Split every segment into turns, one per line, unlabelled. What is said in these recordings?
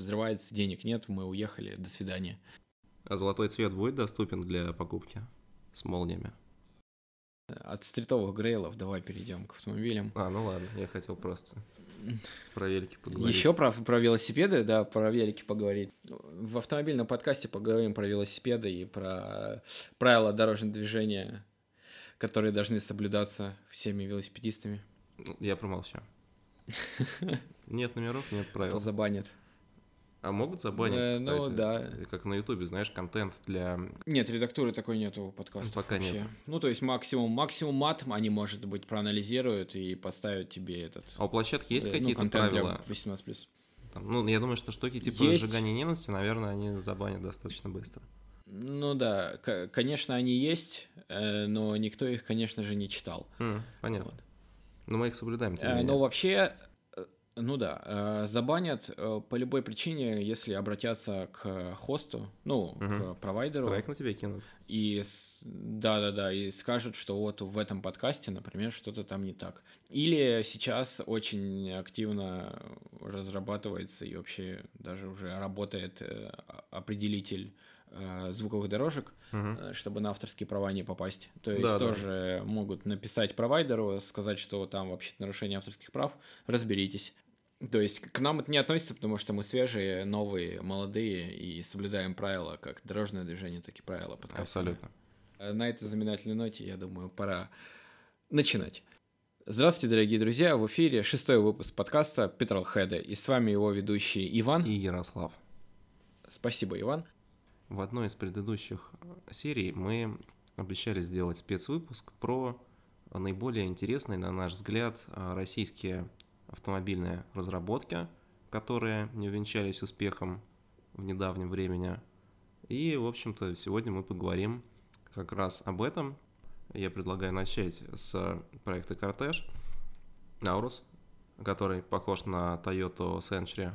взрывается, денег нет, мы уехали, до свидания.
А золотой цвет будет доступен для покупки с молниями?
От стритовых грейлов давай перейдем к автомобилям.
А, ну ладно, я хотел просто про велики поговорить.
Еще про, про велосипеды, да, про велики поговорить. В автомобильном подкасте поговорим про велосипеды и про правила дорожного движения, которые должны соблюдаться всеми велосипедистами.
Я промолчу. Нет номеров, нет
Это
правил.
забанят.
А могут забанить,
Э,
кстати?
ну, да.
Как на Ютубе, знаешь, контент для...
Нет, редактуры такой нету у подкаста.
Пока
вообще.
нет.
Ну, то есть максимум, максимум мат они, может быть, проанализируют и поставят тебе этот...
А у площадки есть
э, ну,
какие-то
для
правила?
18+.
Там, ну, я думаю, что штуки типа
Есть.
разжигания ненависти, наверное, они забанят достаточно быстро.
Ну да, конечно, они есть, э, но никто их, конечно же, не читал.
М, понятно.
Вот.
Но мы их соблюдаем, тем
Э,
менее.
Но вообще, э, ну да, э, забанят э, по любой причине, если обратятся к хосту, ну,
Мгм.
к провайдеру,
Страйк на тебя кинут.
и да-да-да, и скажут, что вот в этом подкасте, например, что-то там не так. Или сейчас очень активно разрабатывается и вообще даже уже работает э, определитель звуковых дорожек, э, чтобы на авторские права не попасть. То есть
Да, да.
тоже могут написать провайдеру, сказать, что там вообще нарушение авторских прав, разберитесь. То есть к нам это не относится, потому что мы свежие, новые, молодые и соблюдаем правила, как дорожное движение, так и правила подкаста.
Абсолютно.
Э, На этой знаменательной ноте, я думаю, пора начинать. Здравствуйте, дорогие друзья! В эфире шестой выпуск подкаста Петролхеда. И с вами его ведущий Иван.
И Ярослав.
Спасибо, Иван.
В одной из предыдущих серий мы обещали сделать спецвыпуск про наиболее интересные, на наш взгляд, э, российские автомобильные разработки, которые не увенчались успехом в недавнем времени. И, в общем-то, сегодня мы поговорим как раз об этом. Я предлагаю начать с проекта Кортеж Наурус, который похож на Toyota Century.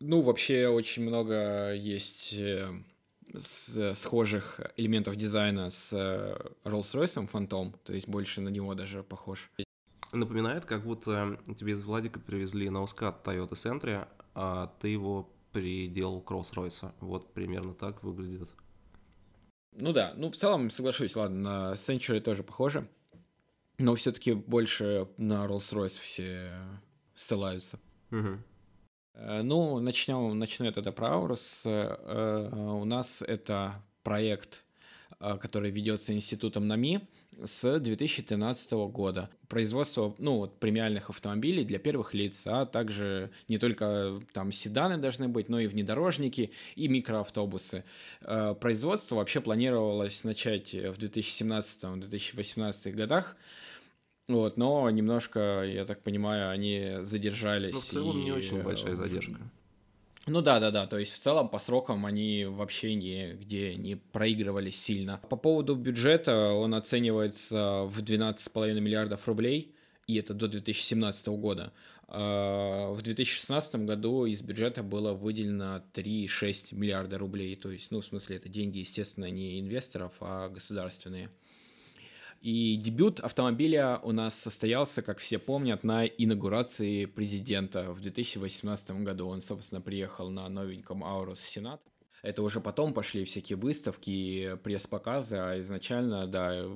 Ну, вообще очень много есть э, схожих элементов дизайна с э, Rolls-Royce Phantom, то есть больше на него даже похож.
Напоминает, как будто тебе из Владика привезли наускат Toyota Century, а ты его приделал к Rolls-Royce. Вот примерно так выглядит.
Ну да, ну в целом соглашусь, ладно, на Century тоже похоже, но все-таки больше на Rolls-Royce все ссылаются. Э, Ну, начнем, начну я тогда про Аурус. Э, э, У нас это проект, который ведется институтом НАМИ с 2013 года. Производство, ну, вот, премиальных автомобилей для первых лиц, а также не только там седаны должны быть, но и внедорожники и микроавтобусы. Э, Производство вообще планировалось начать в 2017-2018 годах, вот, но немножко, я так понимаю, они задержались.
Ну, в целом, не
и,
очень
э,
большая
в-
задержка.
Ну да, да, да. То есть в целом по срокам они вообще нигде не проигрывались сильно. По поводу бюджета он оценивается в 12,5 миллиардов рублей, и это до 2017 года. А В 2016 году из бюджета было выделено 3,6 миллиарда рублей. То есть, ну, в смысле, это деньги, естественно, не инвесторов, а государственные. И дебют автомобиля у нас состоялся, как все помнят, на инаугурации президента в 2018 году. Он, собственно, приехал на новеньком Аурус Сенат. Это уже потом пошли всякие выставки, пресс-показы, а изначально, да,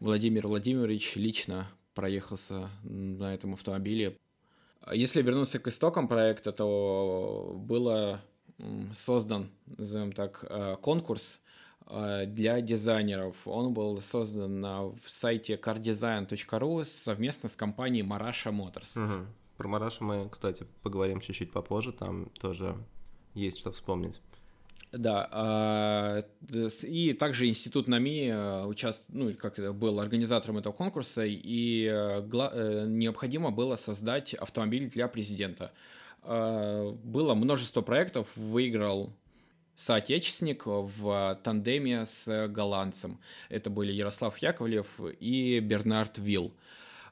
Владимир Владимирович лично проехался на этом автомобиле. Если вернуться к истокам проекта, то было создан, назовем так, э, конкурс для дизайнеров. Он был создан на в сайте cardesign.ru совместно с компанией Marasha Motors.
Мгм. Про Мараша мы, кстати, поговорим чуть-чуть попозже. Там тоже есть что вспомнить.
Да, с- и также институт НАМИ э, участ... ну, как это, был организатором этого конкурса, и э, гла- э, необходимо было создать автомобиль для президента. Было множество проектов, выиграл соотечественник в тандеме с голландцем. Это были Ярослав Яковлев и Бернард Вилл.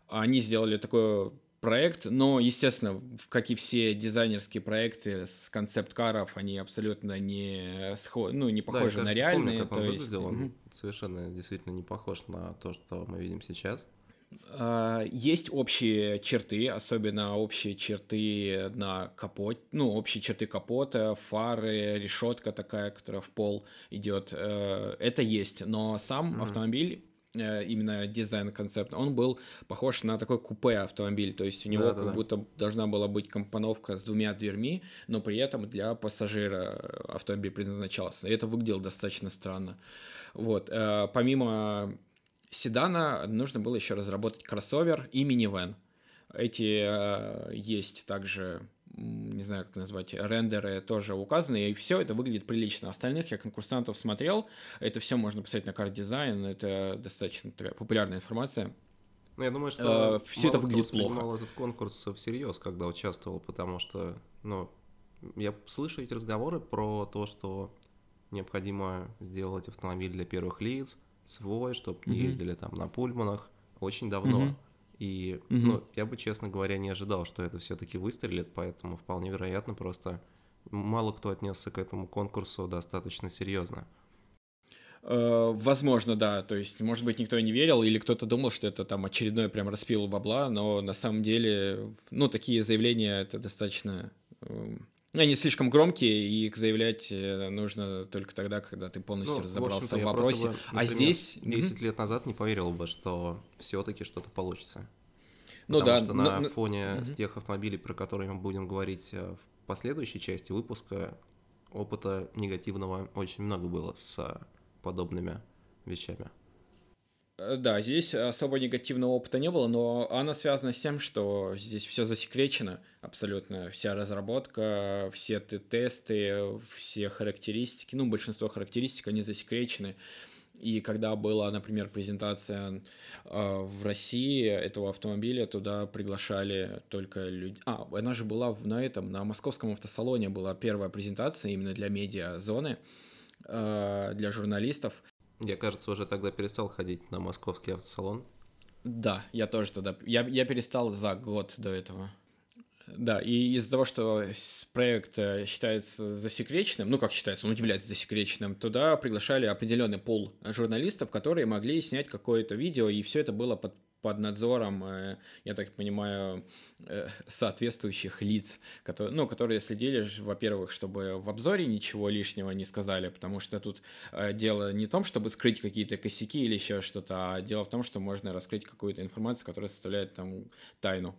Они сделали такой проект, но, естественно, как и все дизайнерские проекты с концепт-каров, они абсолютно не, схо- ну, не
Да,
похожи на
кажется,
реальные.
помню, как он
то есть,
выглядел. Он совершенно действительно не похож на то, что мы видим сейчас.
А, есть общие черты, особенно общие черты на капоте, ну, общие черты капота, фары, решетка такая, которая в пол идет. Э, это есть, но сам mm-hmm. автомобиль э, именно дизайн концепт, он был похож на такой купе автомобиль, то есть у него да, как да, будто должна была быть компоновка с двумя дверьми, но при этом для пассажира автомобиль предназначался. И это выглядело достаточно странно. Вот. Э, помимо седана нужно было еще разработать кроссовер и минивэн. Эти э, есть также, не знаю, как назвать, рендеры тоже указаны, и все это выглядит прилично. Остальных я конкурсантов смотрел, это все можно посмотреть на карт дизайн, это достаточно такая популярная информация.
Ну, я думаю, что э, все это выглядит кто плохо. этот конкурс всерьез, когда участвовал, потому что, ну, я слышу эти разговоры про то, что необходимо сделать автомобиль для первых лиц, свой, чтобы не mm-hmm. ездили там на пульманах очень давно. Mm-hmm. И, mm-hmm. ну, я бы, честно говоря, не ожидал, что это все-таки выстрелит, поэтому вполне вероятно просто мало кто отнесся к этому конкурсу достаточно серьезно.
Э, возможно, да. То есть, может быть, никто не верил, или кто-то думал, что это там очередной прям распил бабла, но на самом деле, ну, такие заявления это достаточно эм, они слишком громкие, и их заявлять э, нужно только тогда, когда ты полностью ну, разобрался в, в вопросе. Бы,
а например, а здесь... 10 лет назад не поверил бы, что все-таки что-то получится. Ну Потому да. что на но, фоне но... тех автомобилей, про которые мы будем говорить э, в последующей части выпуска, опыта негативного очень много было с подобными вещами.
Э, да, здесь особо негативного опыта не было, но она связана с тем, что здесь все засекречено абсолютно. Вся разработка, все тесты, все характеристики, ну, большинство характеристик, они засекречены. И когда была, например, презентация э, в России этого автомобиля, туда приглашали только люди. А, она же была на этом, на московском автосалоне была первая презентация именно для медиа-зоны, э, для журналистов.
Я, кажется, уже тогда перестал ходить на московский автосалон.
Да, я тоже тогда. Я, я перестал за год до этого. Да, и из-за того, что проект э, считается засекреченным, ну как считается, он является засекреченным, туда приглашали определенный пол журналистов, которые могли снять какое-то видео, и все это было под под надзором, э, я так понимаю, э, соответствующих лиц, которые, ну, которые следили, во-первых, чтобы в обзоре ничего лишнего не сказали, потому что тут э, дело не в том, чтобы скрыть какие-то косяки или еще что-то, а дело в том, что можно раскрыть какую-то информацию, которая составляет там тайну.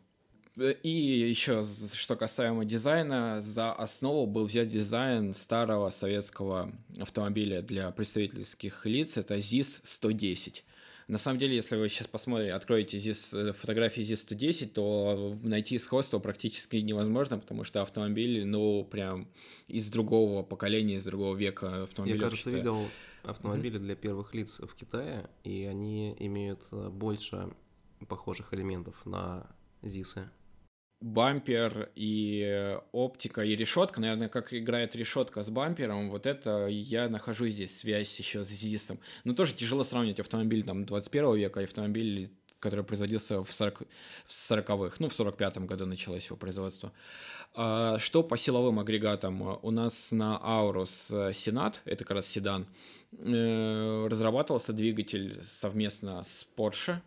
И еще, что касаемо дизайна, за основу был взят дизайн старого советского автомобиля для представительских лиц, это ЗИС-110. На самом деле, если вы сейчас посмотрите, откроете здесь э, фотографии ZIS-110, то найти сходство практически невозможно, потому что автомобиль, ну, прям из другого поколения, из другого века автомобиля.
Я, кажется, видел автомобили для первых лиц в Китае, и они имеют э, больше похожих элементов на ЗИСы
бампер и оптика и решетка, наверное, как играет решетка с бампером, вот это я нахожу здесь связь еще с ЗИСом. Но тоже тяжело сравнивать автомобиль там 21 века и автомобиль который производился в, 40, в 40-х, ну, в 45-м году началось его производство. А, что по силовым агрегатам? У нас на Aurus Senat, это как раз седан, э, разрабатывался двигатель совместно с Porsche,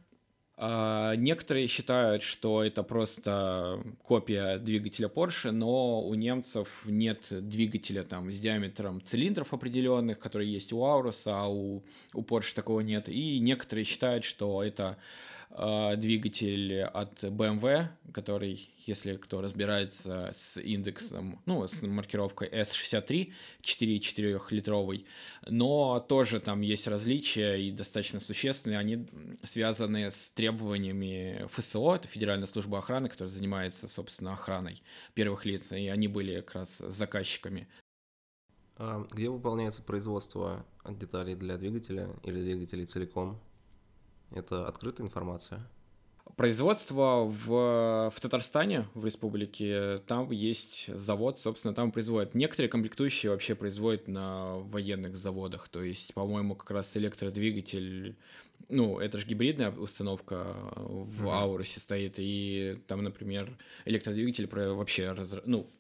некоторые считают, что это просто копия двигателя Porsche, но у немцев нет двигателя там с диаметром цилиндров определенных, которые есть у Aurus, а у, у Porsche такого нет. И некоторые считают, что это э, двигатель от BMW, который, если кто разбирается с индексом, ну, с маркировкой S63, 4,4-литровый, но тоже там есть различия и достаточно существенные, они связаны с требованиями ФСО, это Федеральная служба охраны, которая занимается, собственно, охраной первых лиц, и они были как раз заказчиками
а где выполняется производство деталей для двигателя или двигателей целиком? Это открытая информация?
Производство в, в Татарстане, в республике, там есть завод, собственно, там производят. Некоторые комплектующие вообще производят на военных заводах. То есть, по-моему, как раз электродвигатель, ну, это же гибридная установка в mm-hmm. Аурусе стоит. И там, например, электродвигатель вообще, раз, ну,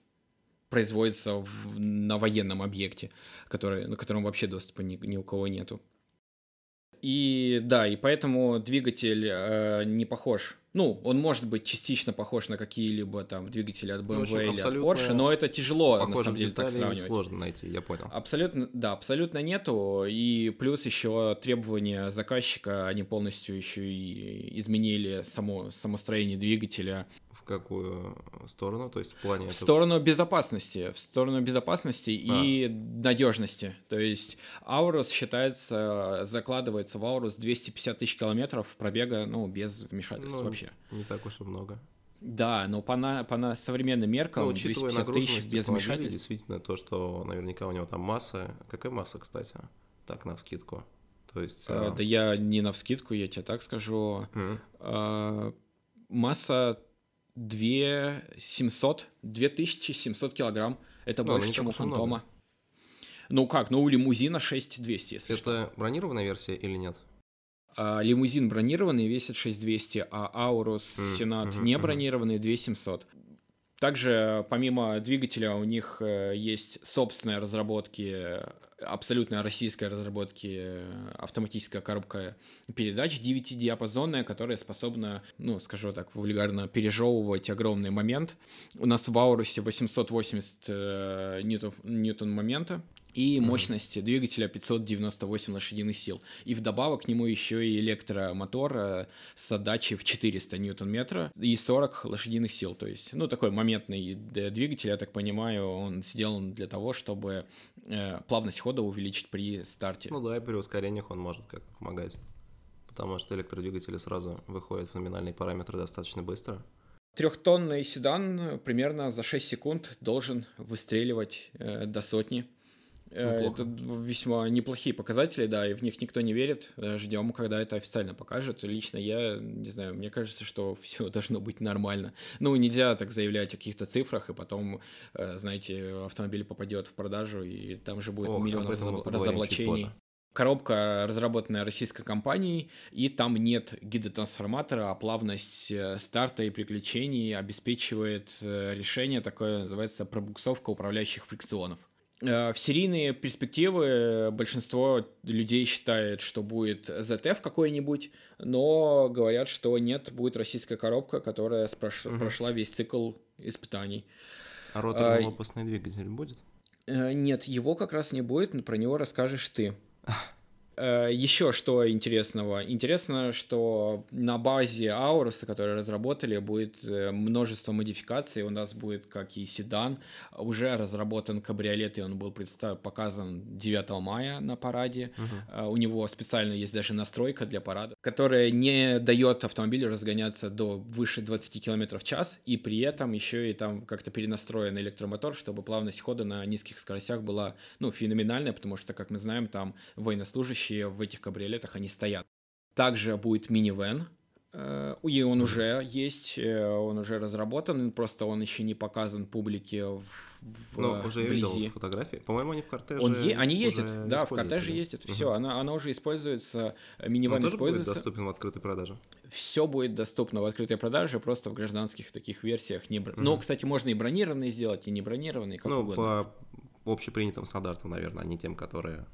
производится в, на военном объекте, который, на котором вообще доступа ни, ни у кого нету. И да, и поэтому двигатель э, не похож. Ну, он может быть частично похож на какие-либо там двигатели от BMW ну, или от Porsche, но это тяжело на самом деле так сравнивать.
Сложно найти, я понял.
Абсолютно, да, абсолютно нету. И плюс еще требования заказчика, они полностью еще и изменили само, само строение двигателя
какую сторону? То есть в плане... В
этого... сторону безопасности. В сторону безопасности а. и надежности. То есть Аурус считается, закладывается в Аурус 250 тысяч километров пробега, ну, без вмешательств ну, вообще.
Не так уж и много.
Да, но по, на, по на современным меркам ну, 250 тысяч без вмешательств.
Действительно, то, что наверняка у него там масса. Какая масса, кстати? Так, на скидку. То есть...
А, а... Да я не на вскидку, я тебе так скажу. Mm. А, масса 2 700, 2700 килограмм. Это ну, больше, чем у Фантома. Много. Ну как, ну у лимузина 6200, если
Это что. бронированная версия или нет?
А, лимузин бронированный весит 6200, а Аурус mm, Сенат mm-hmm, не бронированный 2700. Также помимо двигателя у них э, есть собственные разработки абсолютно российской разработки э, автоматическая коробка передач 9-диапазонная, которая способна, ну, скажу так, вульгарно пережевывать огромный момент. У нас в Аурусе 880 э, ньютон, ньютон момента, и мощность двигателя 598 лошадиных сил. И вдобавок к нему еще и электромотор э, с отдачей в 400 ньютон-метра и 40 лошадиных сил. То есть, ну, такой моментный двигатель, я так понимаю, он сделан для того, чтобы э, плавность хода увеличить при старте.
Ну да, и при ускорениях он может как-то помогать. Потому что электродвигатели сразу выходят в номинальные параметры достаточно быстро.
Трехтонный седан примерно за 6 секунд должен выстреливать э, до сотни Неплохо. Это весьма неплохие показатели, да, и в них никто не верит. Э, Ждем, когда это официально покажет. Лично я, не знаю, мне кажется, что все должно быть нормально. Ну, нельзя так заявлять о каких-то цифрах, и потом, э, знаете, автомобиль попадет в продажу, и там же будет Ох, миллион разоблачений. Коробка, разработанная российской компанией, и там нет гидротрансформатора, а плавность старта и приключений обеспечивает решение, такое называется пробуксовка управляющих фрикционов. Э, в серийные перспективы большинство людей считает, что будет ZF какой-нибудь, но говорят, что нет, будет российская коробка, которая прош... угу. прошла весь цикл испытаний.
А роторно-лопастный а, двигатель будет?
Э, нет, его как раз не будет, но про него расскажешь ты. Э, Еще что интересного? Интересно, что на базе Ауруса, который разработали, будет э, множество модификаций. У нас будет, как и седан, уже разработан кабриолет, и он был представ... показан 9 мая на параде. Uh-huh. У него специально есть даже настройка для парада, которая не дает автомобилю разгоняться до выше 20 км в час, и при этом еще и там как-то перенастроен электромотор, чтобы плавность хода на низких скоростях была ну, феноменальная, потому что, как мы знаем, там военнослужащие вообще в этих кабриолетах они стоят. Также будет минивэн, э, и он уже есть, э, он уже разработан, просто он еще не показан публике в, в
Ну, уже вблизи. я видел фотографии. По-моему, они в кортеже
он е- Они ездят, да, в кортеже ездят. Угу. Все, она, она уже используется, минивэн Но используется.
будет доступен в открытой продаже?
Все будет доступно в открытой продаже, просто в гражданских таких версиях. Не... Угу. Но, кстати, можно и бронированные сделать, и не бронированные, как
ну,
угодно.
по общепринятым стандартам, наверное, а не тем, которые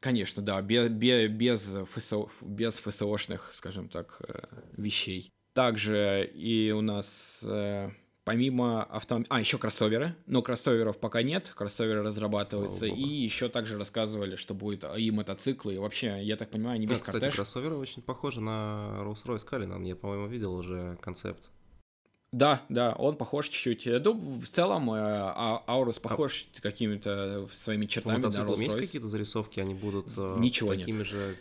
Конечно, да, без, без, ФСО, без ФСОшных, скажем так, э, вещей. Также и у нас э, помимо автомобиля... А, еще кроссоверы. Но кроссоверов пока нет. Кроссоверы разрабатываются. И еще также рассказывали, что будет и мотоциклы. И вообще, я так понимаю, весь да,
кстати, кортеж. кроссоверы очень похожи на Rolls-Royce Cullinan. Я, по-моему, видел уже концепт.
Да, да, он похож чуть-чуть. Ну, в целом, э, а, Аурус а похож а... какими-то своими чертами
на Rolls есть какие-то зарисовки, они будут э,
Ничего
такими
нет.
же...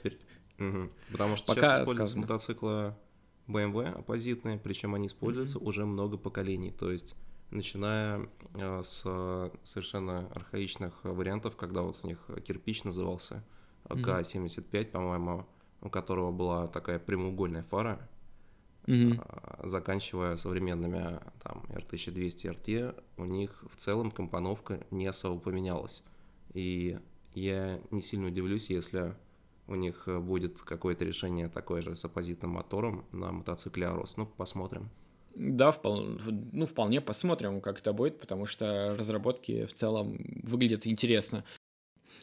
Угу. Потому что Пока сейчас используются сказано. мотоциклы BMW оппозитные, причем они используются mm уже много поколений. То есть, начиная э, с совершенно архаичных вариантов, когда вот у них кирпич назывался, К-75, по-моему, у которого была такая прямоугольная фара, угу. заканчивая современными там R1200 RT, у них в целом компоновка не особо поменялась. И я не сильно удивлюсь, если у них будет какое-то решение такое же с оппозитным мотором на мотоцикле Арос. Ну, посмотрим.
Да, вполне, ну, вполне посмотрим, как это будет, потому что разработки в целом выглядят интересно.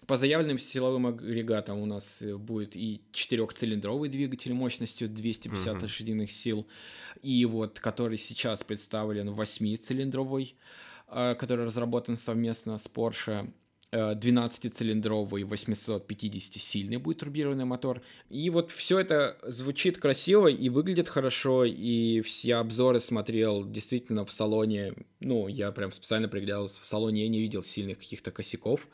По заявленным силовым агрегатам у нас э, будет и четырехцилиндровый двигатель мощностью 250 угу. лошадиных сил, и вот который сейчас представлен восьмицилиндровой, э, который разработан совместно с Porsche 12-цилиндровый 850-сильный будет турбированный мотор. И вот все это звучит красиво и выглядит хорошо, и все обзоры смотрел действительно в салоне, ну, я прям специально приглядывался в салоне, я не видел сильных каких-то косяков,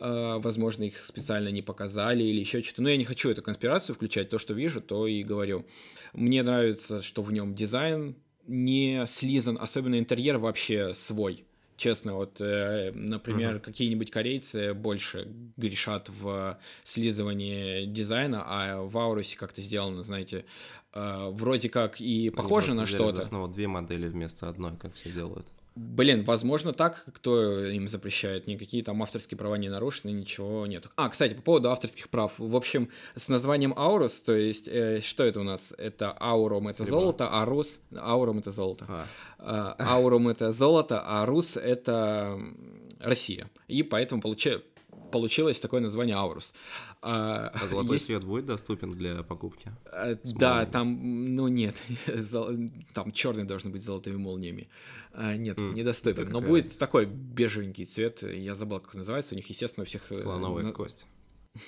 э, возможно, их специально не показали или еще что-то, но я не хочу эту конспирацию включать, то, что вижу, то и говорю. Мне нравится, что в нем дизайн не слизан, особенно интерьер вообще свой, честно, вот, э, например, uh-huh. какие-нибудь корейцы больше грешат в слизывании дизайна, а в Аурусе как-то сделано, знаете, э, вроде как и похоже на что-то.
Снова две модели вместо одной, как все делают.
Блин, возможно так, кто им запрещает, никакие там авторские права не нарушены, ничего нет. А, кстати, по поводу авторских прав. В общем, с названием Аурус, то есть, э, что это у нас? Это Аурум это Серебро. золото, а Рус... Аурум это золото. А. А, Аурум это золото, а Рус это Россия. И поэтому получается получилось такое название Аурус.
А, а золотой есть... свет будет доступен для покупки?
А, да, там, ну нет, там черный должен быть с золотыми молниями. А, нет, mm, недоступен. Но будет разница. такой бежевенький цвет, я забыл, как называется, у них, естественно, у всех...
Э, Слоновая на... кость.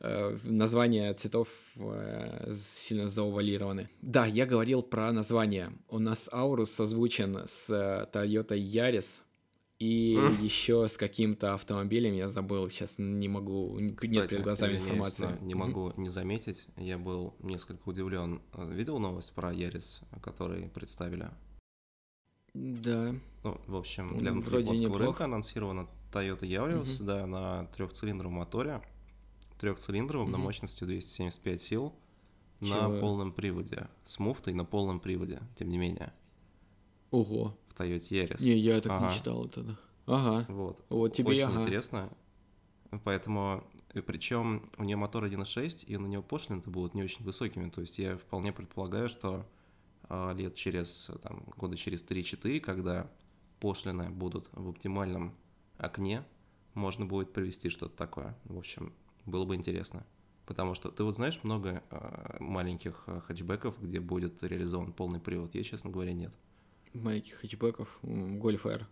Э, названия цветов э, сильно заувалированы. Да, я говорил про название. У нас Аурус созвучен с Toyota Yaris, и еще с каким-то автомобилем, я забыл, сейчас не могу, Кстати, нет перед глазами информации.
Не могу не заметить, я был несколько удивлен. Видел новость про Ярис, который представили?
Да.
Ну, в общем, для внутрипольского рынка анонсирована Toyota Yaris, угу. да, на трехцилиндровом моторе, трехцилиндровом угу. на мощности 275 сил, Чего? на полном приводе, с муфтой на полном приводе, тем не менее.
Ого.
Toyota Yaris.
Не, я так ага. не читал это, да. Ага.
Вот.
Вот тебе
Очень
ага.
интересно. Поэтому, причем у нее мотор 1.6, и на него пошлины-то будут не очень высокими. То есть я вполне предполагаю, что лет через, там, года через 3-4, когда пошлины будут в оптимальном окне, можно будет провести что-то такое. В общем, было бы интересно. Потому что ты вот знаешь много э, маленьких э, хэтчбеков, где будет реализован полный привод. Я, честно говоря, нет
маленьких хэтчбеков, Гольф R.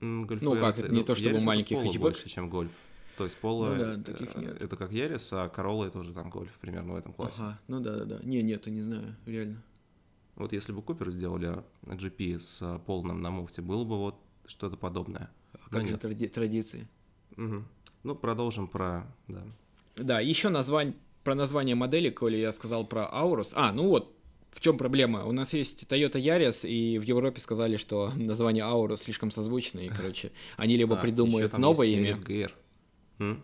Гольф
ну, как, это, не ну, то чтобы маленький хэтчбэк.
больше, чем Гольф. То есть Поло ну, да, таких нет. это как Ярис, а Королла это уже там Гольф примерно в этом классе.
Ага, ну да, да, да. Не, нет, я не знаю, реально.
Вот если бы Купер сделали GP с а, полным на муфте, было бы вот что-то подобное.
А как нет. Тради- традиции.
Угу. Ну, продолжим про... Да,
да еще название, про название модели, коли я сказал про Аурус. А, ну вот, в чем проблема? У нас есть Toyota Yaris, и в Европе сказали, что название Aurus слишком созвучно, и, короче, они либо а, придумают новое имя.
GR.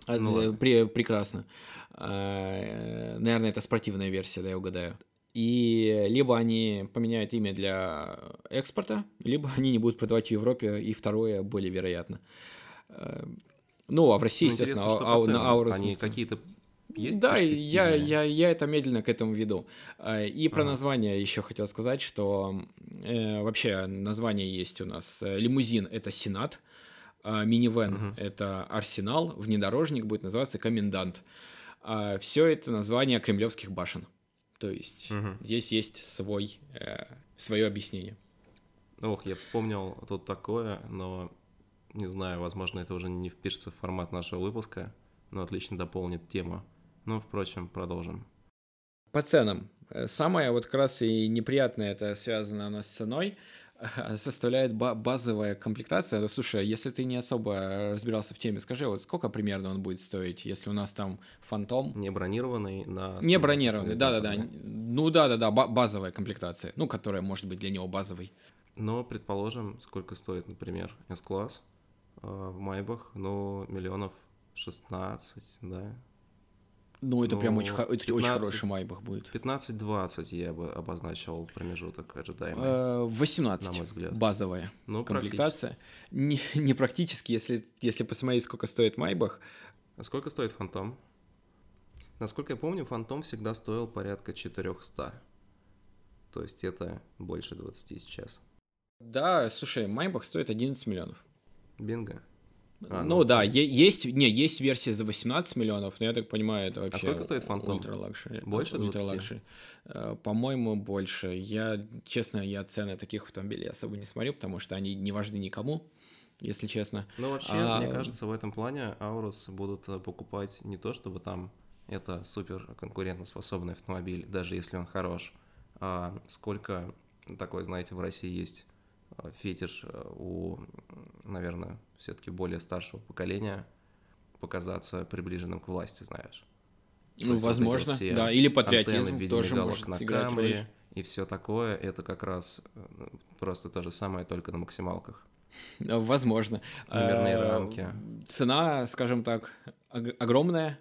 А, ну, при, прекрасно. А, наверное, это спортивная версия, да, я угадаю. И либо они поменяют имя для экспорта, либо они не будут продавать в Европе, и второе более вероятно. А, ну, а в России, ну, естественно,
а, на Аурус... Они какие-то есть
Да, я, я, я это медленно к этому веду. А, и про ага. название еще хотел сказать, что э, вообще название есть у нас. Лимузин — это Сенат, а минивэн угу. — это Арсенал, внедорожник будет называться Комендант. А все это название кремлевских башен. То есть угу. здесь есть свой, э, свое объяснение.
Ох, я вспомнил тут такое, но не знаю, возможно, это уже не впишется в формат нашего выпуска, но отлично дополнит тему. Ну, впрочем, продолжим.
По ценам. Э, самое вот как раз и неприятное, это связано у нас с ценой, составляет базовая комплектация. Слушай, если ты не особо разбирался в теме, скажи, вот сколько примерно он будет стоить, если у нас там фантом...
Не бронированный на...
Не бронированный, да-да-да. Ну да-да-да, базовая комплектация, ну, которая может быть для него базовой.
Но, предположим, сколько стоит, например, S-класс э, в Майбах, ну, миллионов 16, да,
ну, это ну, прям очень, 15, это очень хороший майбах будет.
15-20 я бы обозначил промежуток ожидаемый.
18, э, на мой взгляд. базовая ну, комплектация. Не, не практически, если, если посмотреть, сколько стоит майбах.
А сколько стоит фантом? Насколько я помню, фантом всегда стоил порядка 400. То есть это больше 20 сейчас.
Да, слушай, майбах стоит 11 миллионов.
Бинго.
А, ну, ну да, есть, не, есть версия за 18 миллионов, но я так понимаю, это а вообще...
А сколько стоит Фантом?
Ultra luxury.
Больше 20?
Э, по-моему, больше. Я, честно, я цены таких автомобилей особо не смотрю, потому что они не важны никому, если честно.
Ну, вообще, а... мне кажется, в этом плане Аурус будут э, покупать не то, чтобы там это супер конкурентоспособный автомобиль, даже если он хорош, а сколько такой, знаете, в России есть фетиш э, у, наверное, все-таки более старшего поколения показаться приближенным к власти, знаешь.
Ну, есть, возможно, вот да, или патриотизм тоже может
на
играть
камере роль. и все такое, это как раз э, просто то же самое, только на максималках.
Возможно.
Номерные рамки.
Цена, скажем так, огромная, Э,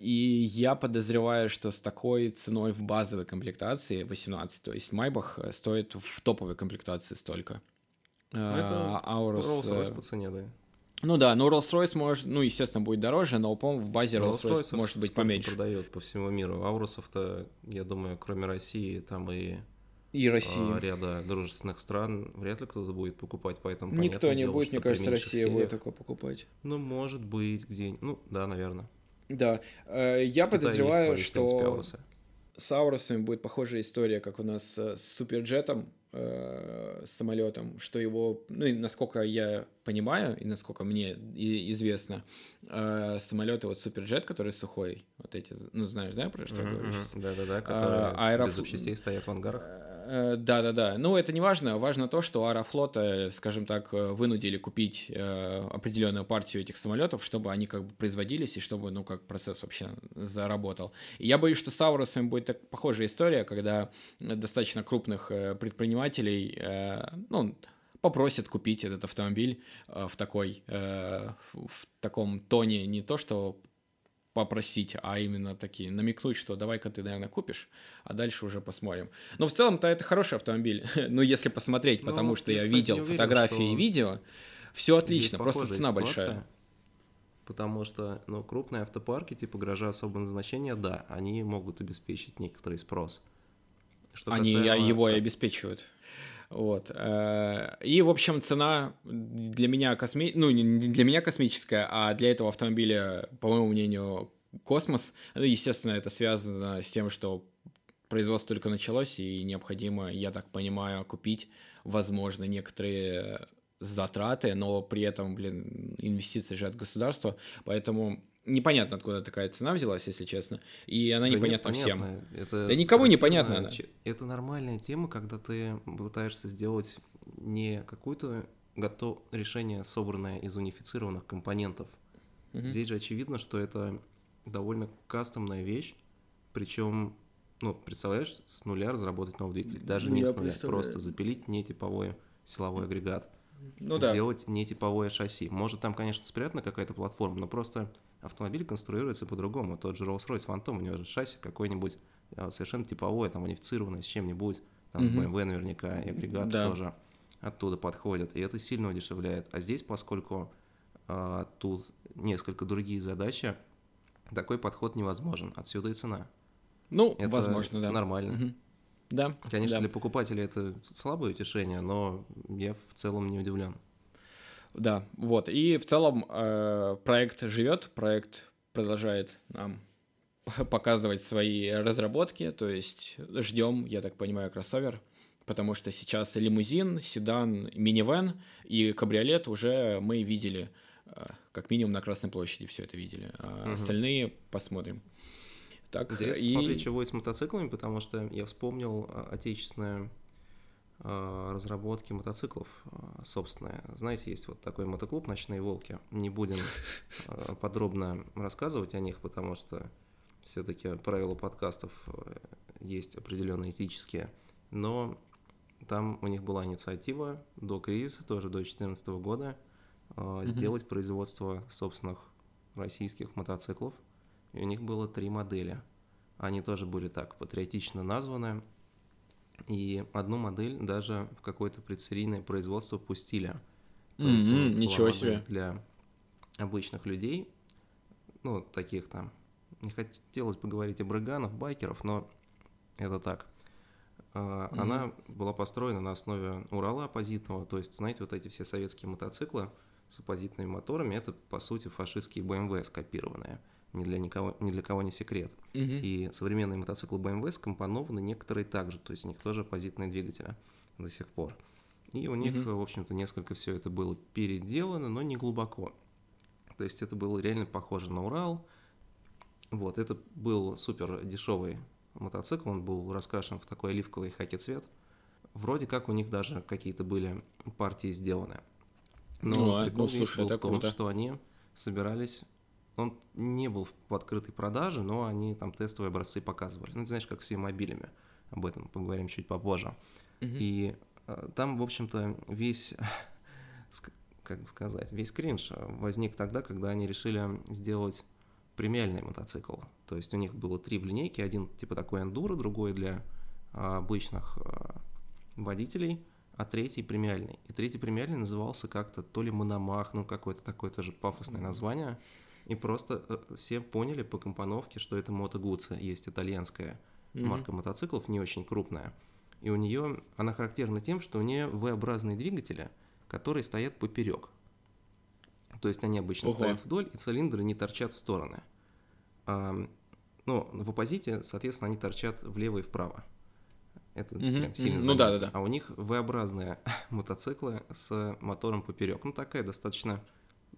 и я подозреваю, что с такой ценой в базовой комплектации 18, то есть Майбах э, стоит в топовой комплектации столько.
Ну, это Аурус... Rolls-Royce по цене, да.
Ну да, но Rolls-Royce может, ну, естественно, будет дороже, но, по-моему, в базе Rolls-Royce может быть поменьше.
продает по всему миру. Аурусов-то, я думаю, кроме России, там и
и России.
А, ряда дружественных стран вряд ли кто-то будет покупать, поэтому
Никто не
дело,
будет, мне кажется, Россия будет такое покупать.
Ну, может быть, где-нибудь. Ну, да, наверное.
Да, э, я подозреваю, что с Аурусами будет похожая история, как у нас с Суперджетом, э, самолетом, что его, ну и насколько я понимаю и насколько мне известно, э, самолеты вот Суперджет, который сухой, вот эти, ну знаешь, да, про что я говорю сейчас?
Да-да-да, которые а, аэроф... без запчастей стоят в ангарах.
Э, да-да-да. Ну, это не важно. Важно то, что Аэрофлота, скажем так, э, вынудили купить э, определенную партию этих самолетов, чтобы они как бы производились и чтобы, ну, как процесс вообще заработал. И я боюсь, что с Аурусами будет так похожая история, когда достаточно крупных предпринимателей, ну, попросят купить этот автомобиль в такой, в таком тоне не то, что попросить, а именно такие намекнуть, что давай-ка ты, наверное, купишь, а дальше уже посмотрим. Но в целом-то это хороший автомобиль, ну если посмотреть, потому ну, что я кстати, видел уверен, фотографии и видео, все отлично, просто цена ситуация, большая.
Потому что, ну, крупные автопарки типа гаража особого назначения, да, они могут обеспечить некоторый спрос.
Что они касаемо... его и обеспечивают. Вот. Э, и, в общем, цена для меня косми... ну, не для меня космическая, а для этого автомобиля, по моему мнению, космос. Ну, естественно, это связано с тем, что производство только началось, и необходимо, я так понимаю, купить, возможно, некоторые затраты, но при этом, блин, инвестиции же от государства, поэтому непонятно, откуда такая цена взялась, если честно, и она да непонятна всем. Это да никому непонятно она.
Это нормальная тема, когда ты пытаешься сделать не какое-то готов решение, собранное из унифицированных компонентов. Угу. Здесь же очевидно, что это довольно кастомная вещь, причем, ну, представляешь, с нуля разработать новый двигатель, даже ну, не с нуля, просто запилить нетиповой силовой агрегат, ну, сделать да. нетиповое шасси. Может, там, конечно, спрятана какая-то платформа, но просто автомобиль конструируется по-другому. Тот же Rolls-Royce Phantom, у него же шасси какой-нибудь а, совершенно типовое, там унифицированное с чем-нибудь, там mm-hmm. с BMW наверняка, и агрегаты да. тоже оттуда подходят, и это сильно удешевляет. А здесь, поскольку а, тут несколько другие задачи, такой подход невозможен. Отсюда и цена.
Ну, это возможно, да.
Нормально.
Угу. Да.
Конечно,
да.
для покупателя это слабое утешение, но я в целом не удивлен.
Да, вот. И в целом э, проект живет, проект продолжает нам показывать свои разработки, то есть ждем, я так понимаю, кроссовер, потому что сейчас лимузин, седан, минивэн и кабриолет уже мы видели, э, как минимум на Красной площади все это видели, а угу. остальные посмотрим.
Так, Интересно и... посмотреть, чего с мотоциклами, потому что я вспомнил а, отечественное Э, разработки мотоциклов э, собственная. Знаете, есть вот такой мотоклуб «Ночные волки». Не будем э, подробно рассказывать о них, потому что все-таки правила подкастов есть определенные этические. Но там у них была инициатива до кризиса, тоже до 2014 года, mm-hmm. сделать производство собственных российских мотоциклов. И у них было три модели. Они тоже были так патриотично названы и одну модель даже в какое-то предсерийное производство пустили.
То mm-hmm, есть ничего себе.
Для обычных людей, ну, таких там, не хотелось бы говорить о брыганов, байкеров, но это так. Mm-hmm. Она была построена на основе Урала оппозитного, то есть, знаете, вот эти все советские мотоциклы, с оппозитными моторами, это, по сути, фашистские BMW скопированные. Ни для, никого, ни для кого не секрет.
Мгм.
И современные мотоциклы BMW скомпонованы некоторые также, то есть у них тоже оппозитные двигатели до сих пор. И у них,
Мгм.
в общем-то, несколько все это было переделано, но не глубоко. То есть это было реально похоже на Урал. Вот, это был супер дешевый мотоцикл, он был раскрашен в такой оливковый хаки цвет. Вроде как у них даже какие-то были партии сделаны. Но
Ну, а,
прикол
ну, слушай,
был в том,
круто.
что они собирались... Он не был в открытой продаже, но они там тестовые образцы показывали. Ну, ты знаешь, как с мобилями. Об этом поговорим чуть попозже.
Мгм.
И э, там, в общем-то, весь, как бы сказать, весь кринж э, возник тогда, когда они решили сделать премиальный мотоцикл. То есть у них было три в линейке, один типа такой эндуро, другой для а, обычных а, водителей, а третий премиальный. И третий премиальный назывался как-то то ли Мономах, ну какое-то такое тоже пафосное название. И просто э, все поняли по компоновке, что это Moto Guzzi, есть итальянская
Мгм.
марка мотоциклов, не очень крупная. И у нее, она характерна тем, что у нее V-образные двигатели, которые стоят поперек. То есть они обычно
Ого.
стоят вдоль, и цилиндры не торчат в стороны. А, ну, в оппозите, соответственно, они торчат влево и вправо. Это
Мгм,
прям сильно
мгм. Ну да, да, да.
А у них V-образные мотоциклы с мотором поперек. Ну, такая достаточно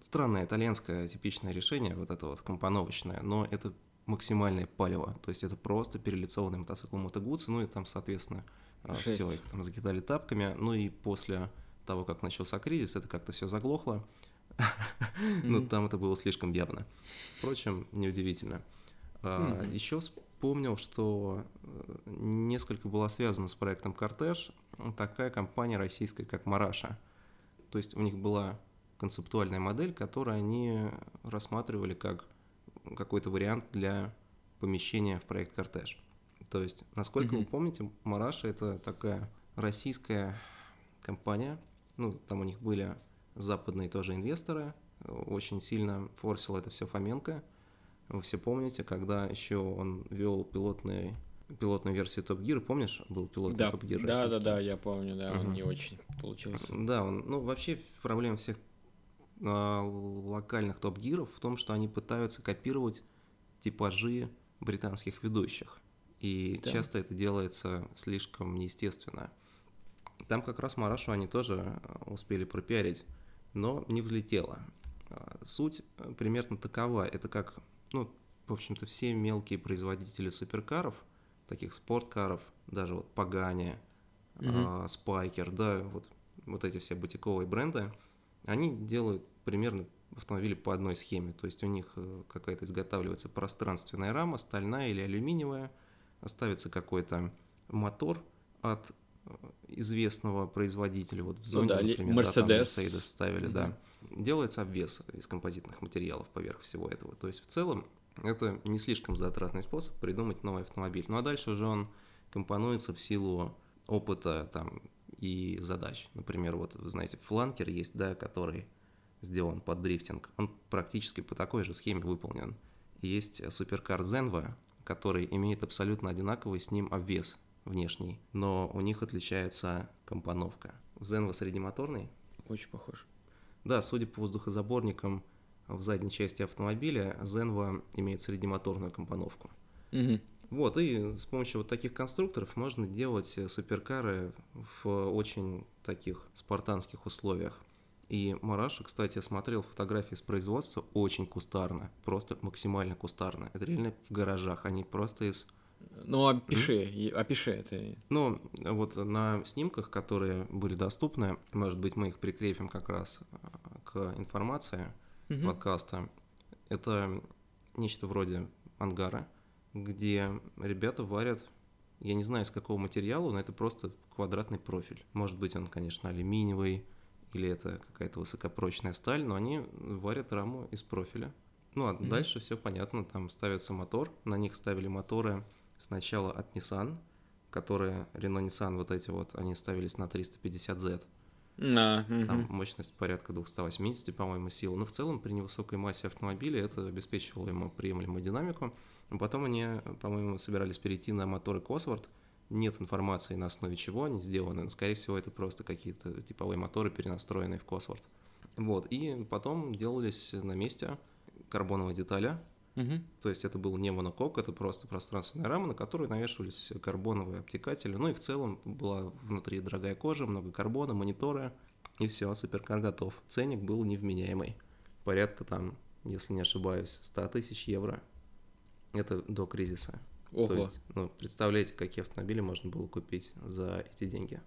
странное итальянское типичное решение, вот это вот компоновочное, но это максимальное палево. То есть это просто перелицованный мотоцикл Guzzi, ну и там, соответственно,
Жесть.
все, их там закидали тапками. Ну и после того, как начался кризис, это как-то все заглохло. Ну, там это было слишком явно. Впрочем, неудивительно.
Мгм.
Еще вспомнил, что э, несколько было связано с проектом «Кортеж» такая компания российская, как «Мараша». То есть у них была концептуальная модель, которую они рассматривали как какой-то вариант для помещения в проект «Кортеж». То есть, насколько вы
Мгм.
помните, «Мараша» — это такая российская компания. Ну, там у них были западные тоже инвесторы. Очень сильно форсил это все Фоменко. Вы все помните, когда еще он вел пилотный, пилотную версию Топ Гир, помнишь, был пилотный
Да,
Топ Гир
да, да,
российский?
да, я помню, да, он
Мгм.
не очень получился.
Да, он, ну вообще проблема всех локальных топ-гиров в том, что они пытаются копировать типажи британских ведущих. И
Да.
часто это делается слишком неестественно. Там как раз Марашу они тоже а, успели пропиарить, но не взлетело. А, Суть а, примерно такова. Это как, ну, в общем-то, все мелкие производители суперкаров, таких спорткаров, даже вот Пагани, а, Спайкер, да, вот, вот эти все бутиковые бренды, они делают примерно автомобили по одной схеме. То есть у них э, какая-то изготавливается пространственная рама, стальная или алюминиевая, ставится какой-то мотор от э, известного производителя, вот в зоне,
Ну да,
например, да, там
Mercedes.
Mercedes ставили, да. Делается обвес из композитных материалов поверх всего этого. То есть в целом это не слишком затратный способ придумать новый автомобиль. Ну а дальше уже он компонуется в силу опыта там и задач. Например, вот вы знаете, фланкер есть, да, который сделан под дрифтинг. Он практически по такой же схеме выполнен. Есть суперкар Zenva, который имеет абсолютно одинаковый с ним обвес внешний, но у них отличается компоновка. Zenva среднемоторный,
Очень похож.
да, судя по воздухозаборникам в задней части автомобиля, Zenva имеет среднемоторную компоновку.
Мгм.
Вот, и с помощью вот таких конструкторов можно делать э, суперкары в очень таких спартанских условиях. И Мараша, кстати, смотрел фотографии с производства, очень кустарно, просто максимально кустарно. Это реально в гаражах, они просто из...
Ну, опиши, и- опиши это.
Ну, вот на снимках, которые были доступны, может быть, мы их прикрепим как раз э, к информации,
Мгм.
подкаста. Это нечто вроде ангара, где ребята варят, я не знаю из какого материала, но это просто квадратный профиль. Может быть он, конечно, алюминиевый или это какая-то высокопрочная сталь, но они варят раму из профиля. Ну а
Мгм.
дальше все понятно, там ставится мотор, на них ставили моторы сначала от Nissan, которые Renault Nissan вот эти вот, они ставились на 350Z.
На, мгм.
Там мощность порядка 280, по-моему, сил. Но в целом при невысокой массе автомобиля это обеспечивало ему приемлемую динамику. А Потом они, по-моему, собирались перейти на моторы Cosworth. Нет информации, на основе чего они сделаны. Но, скорее всего, это просто какие-то типовые моторы, перенастроенные в Cosworth. Вот, и потом делались на месте карбоновые детали,
Мгм.
то есть это был не монокок, это просто пространственная рама, на которую навешивались карбоновые обтекатели. Ну и в целом была внутри дорогая кожа, много карбона, мониторы, и все, суперкар готов. Ценник был невменяемый. Порядка там, если не ошибаюсь, 100 тысяч евро. Это до кризиса.
Ого.
То есть, ну, представляете, какие автомобили можно было купить за эти деньги.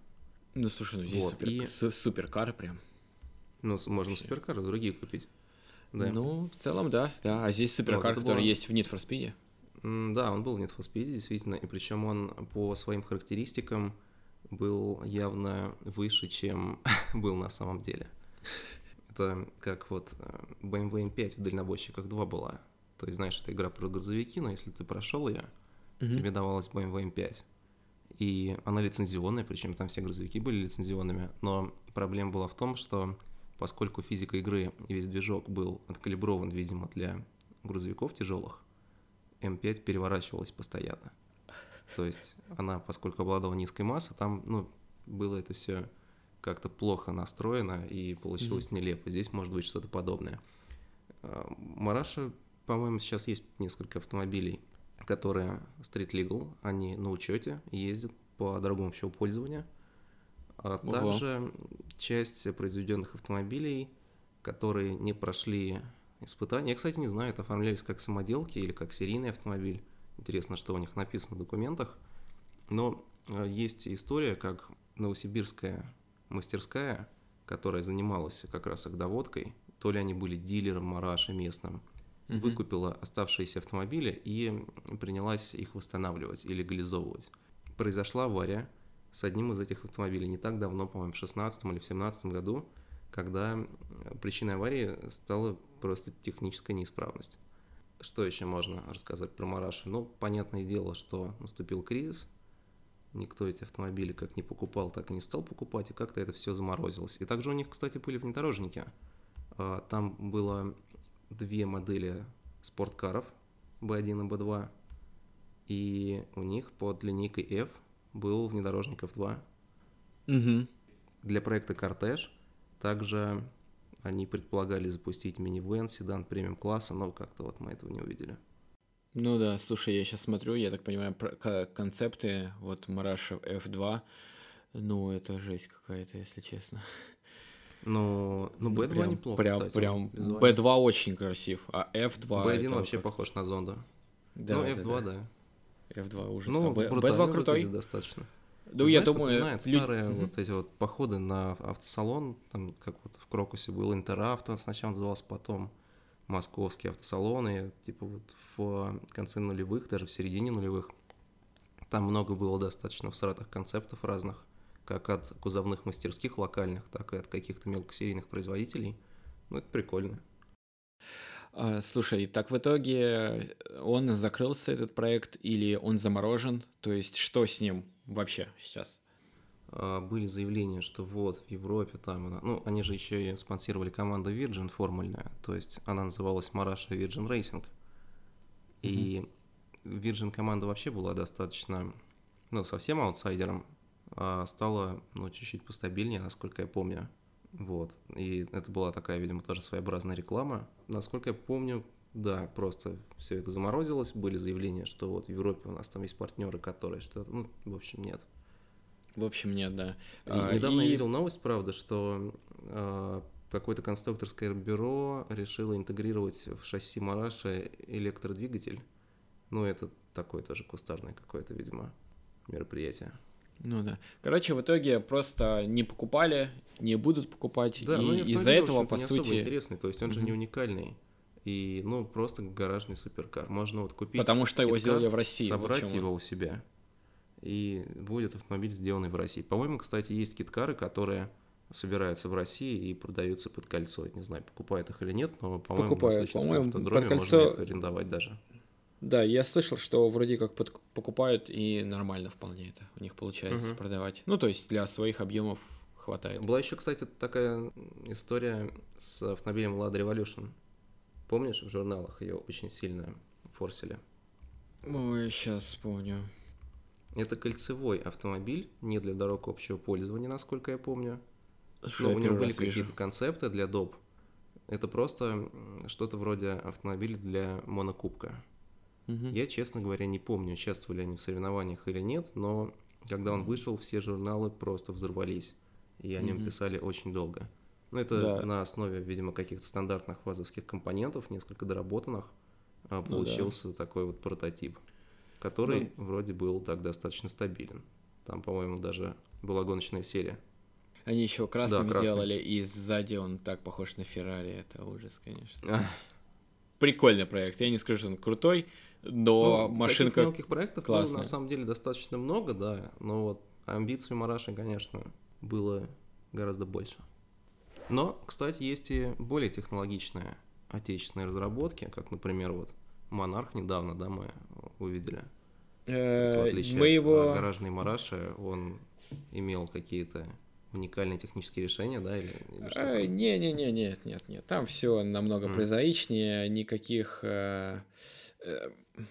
Ну, слушай, ну здесь
Вот,
супер-
и-
су- суперкар прям.
Ну, можно
Вообще.
суперкары другие купить. Да.
Ну, в целом, да, да. А здесь суперкар,
это
который
было-
есть в Need for Speed.
Да, он был в Need for Speed, действительно, и причем он по своим характеристикам был явно выше, чем был на самом деле. Это как вот э, BMW M5 в дальнобойщиках 2 была. То есть, знаешь, это игра про грузовики, но если ты прошел ее, тебе давалась BMW M5. И она лицензионная, причем там все грузовики были лицензионными. Но проблема была в том, что поскольку физика игры и весь движок был откалиброван, видимо, для грузовиков тяжелых, М5 переворачивалась постоянно. То есть она, поскольку обладала низкой массой, там, ну, было это все как-то плохо настроено и получилось нелепо. Здесь может быть что-то подобное. А, Мараша, по-моему, сейчас есть несколько автомобилей, которые Street Legal, они на учете ездят по дорогам общего пользования. А
Ого.
также часть произведенных автомобилей, которые не прошли испытания. Я, кстати, не знаю, это оформлялись как самоделки или как серийный автомобиль. Интересно, что у них написано в документах. Но э, есть история, как новосибирская мастерская, которая занималась как раз их доводкой, то ли они были дилером Мараша местным,
Мгм.
выкупила оставшиеся автомобили и принялась их восстанавливать и легализовывать. Произошла авария с одним из этих автомобилей не так давно, по-моему, в 16 или в 17 году, когда причиной аварии стала просто техническая неисправность. Что еще можно рассказать про Мараши? Ну, понятное дело, что наступил кризис, никто эти автомобили как не покупал, так и не стал покупать, и как-то это все заморозилось. И также у них, кстати, были внедорожники. А, Там было две модели спорткаров, B1 и B2, и у них под линейкой F был внедорожник F2.
Мгм.
Для проекта «Кортеж» также они предполагали запустить минивэн, седан премиум-класса, но как-то вот мы этого не увидели.
Ну да, слушай, я сейчас смотрю, я так понимаю, концепты, вот Мараша F2, ну это жесть какая-то, если честно.
Ну, ну B2
прям,
неплохо,
Прям,
кстати,
прям,
визуально.
B2 очень красив, а F2...
B1
это
вообще
как-
похож на зонду.
Да,
ну,
да,
F2,
да.
да.
F2 ужас.
Ну,
а B-
брутально
B2 крутой?
достаточно.
Ну, я
Знаешь,
думаю...
напоминает
лю-
старые
Мгм.
вот эти вот походы на автосалон, там как вот в Крокусе был Интеравто, сначала назывался, потом московские автосалоны, типа вот в конце нулевых, даже в середине нулевых. Там много было достаточно всратых концептов разных, как от кузовных мастерских локальных, так и от каких-то мелкосерийных производителей. Ну, это прикольно.
А, слушай, так в итоге он закрылся, этот проект, или он заморожен? То есть что с ним вообще сейчас?
А, были заявления, что вот в Европе там, она- ну, они же еще и спонсировали команду Virgin формульная, то есть она называлась Мараша Virgin Racing. И Virgin команда вообще была достаточно, ну, совсем аутсайдером, а стала, ну, чуть-чуть постабильнее, насколько я помню. Вот. И это была такая, видимо, тоже своеобразная реклама. Насколько я помню, да, просто все это заморозилось, были заявления, что вот в Европе у нас там есть партнеры, которые что-то, ну, в общем, нет.
В общем, нет, да.
И
А,
недавно я
и-
видел новость, правда, что а, какое-то конструкторское бюро решило интегрировать в шасси Мараша электродвигатель. Ну, это такое тоже кустарное какое-то, видимо, мероприятие.
Ну да. Короче, в итоге просто не покупали, не будут покупать,
Да,
и из-за этого, по
не особо
сути...
интересный, то есть он же не уникальный. И, ну, просто гаражный суперкар. Можно вот купить
Потому что его сделали в России. вот
собрать
чём
его у себя, и будет автомобиль сделанный в России. По-моему, кстати, есть киткары, которые собираются в России и продаются под кольцо. Не знаю, покупают их или нет, но, по-моему,
Покупают.
на
По-моему,
автодроме
под
можно
кольцо-
их арендовать даже.
Да, я слышал, что вроде как под- покупают и нормально вполне это у них получается
Мгм.
продавать. Ну, то есть для своих объемов хватает.
Была еще, кстати, такая история с автомобилем Lada Revolution. Помнишь, в журналах ее очень сильно форсили?
Ой, сейчас вспомню.
Это кольцевой автомобиль, не для дорог общего пользования, насколько я помню. ну, у него были какие-то концепты для доп. Это просто что-то вроде автомобиля для монокубка. Угу. Я, честно говоря, не помню, участвовали они в соревнованиях или нет, но когда он вышел, все журналы просто взорвались. И о нем угу. писали очень долго. Ну, это да. на основе, видимо, каких-то стандартных вазовских компонентов, несколько доработанных, а, получился ну, да. такой вот прототип, который ну, вроде был так достаточно стабилен. Там, по-моему, даже была гоночная серия.
Они еще красными да, делали, и сзади он так похож на Феррари. Это ужас, конечно. Прикольный проект. Я не скажу, что он крутой, но ну, машинка...
Таких мелких проектов классная. было на самом деле достаточно много, да, но вот амбиций Мараши, конечно, было гораздо больше. Но, кстати, есть и более технологичные отечественные разработки, как, например, вот Монарх недавно, да, мы увидели. То есть, в э, отличие мы от его... гаражной Мараши, он имел какие-то уникальные технические решения, да, или, или что?
Э, не, не, не, нет, нет, нет. Там все намного mm. прозаичнее, никаких э,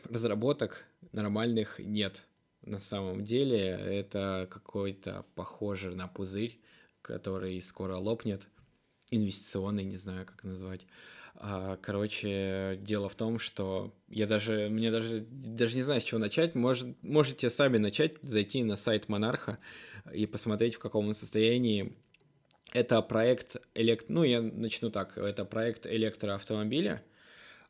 разработок нормальных нет. На самом деле это какой-то похоже на пузырь, который скоро лопнет, инвестиционный, не знаю, как назвать. А, короче, дело в том, что я даже, мне даже, даже не знаю, с чего начать. Может, можете сами начать, зайти на сайт Монарха и посмотреть, в каком он состоянии. Это проект, элект... ну, я начну так, это проект электроавтомобиля,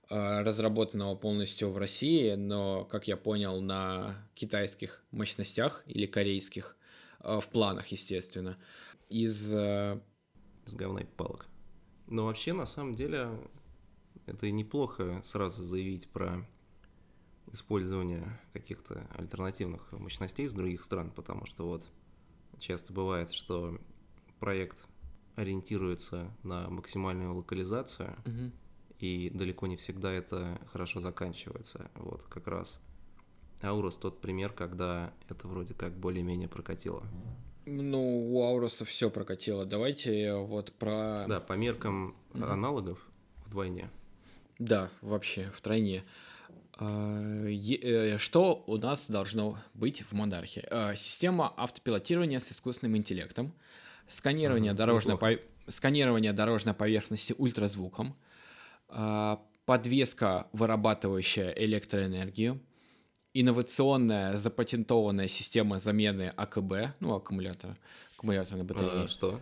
разработанного полностью в России, но, как я понял, на китайских мощностях или корейских, а, в планах, естественно, из...
С говна палок. Но вообще, на самом деле, это неплохо сразу заявить про использование каких-то альтернативных мощностей из других стран, потому что вот часто бывает, что проект ориентируется на максимальную локализацию, угу. И далеко не всегда это хорошо заканчивается. Вот как раз Аурус тот пример, когда это вроде как более-менее прокатило.
Ну, у Ауруса все прокатило. Давайте вот про...
Да, по меркам угу. аналогов вдвойне.
Да, вообще, втройне. А, э, что у нас должно быть в Монархе? А, система автопилотирования с искусственным интеллектом, сканирование, mm, дорожной, по... сканирование дорожной поверхности ультразвуком, подвеска, вырабатывающая электроэнергию, инновационная запатентованная система замены АКБ, ну, аккумулятора, аккумуляторной батареи.
А, что?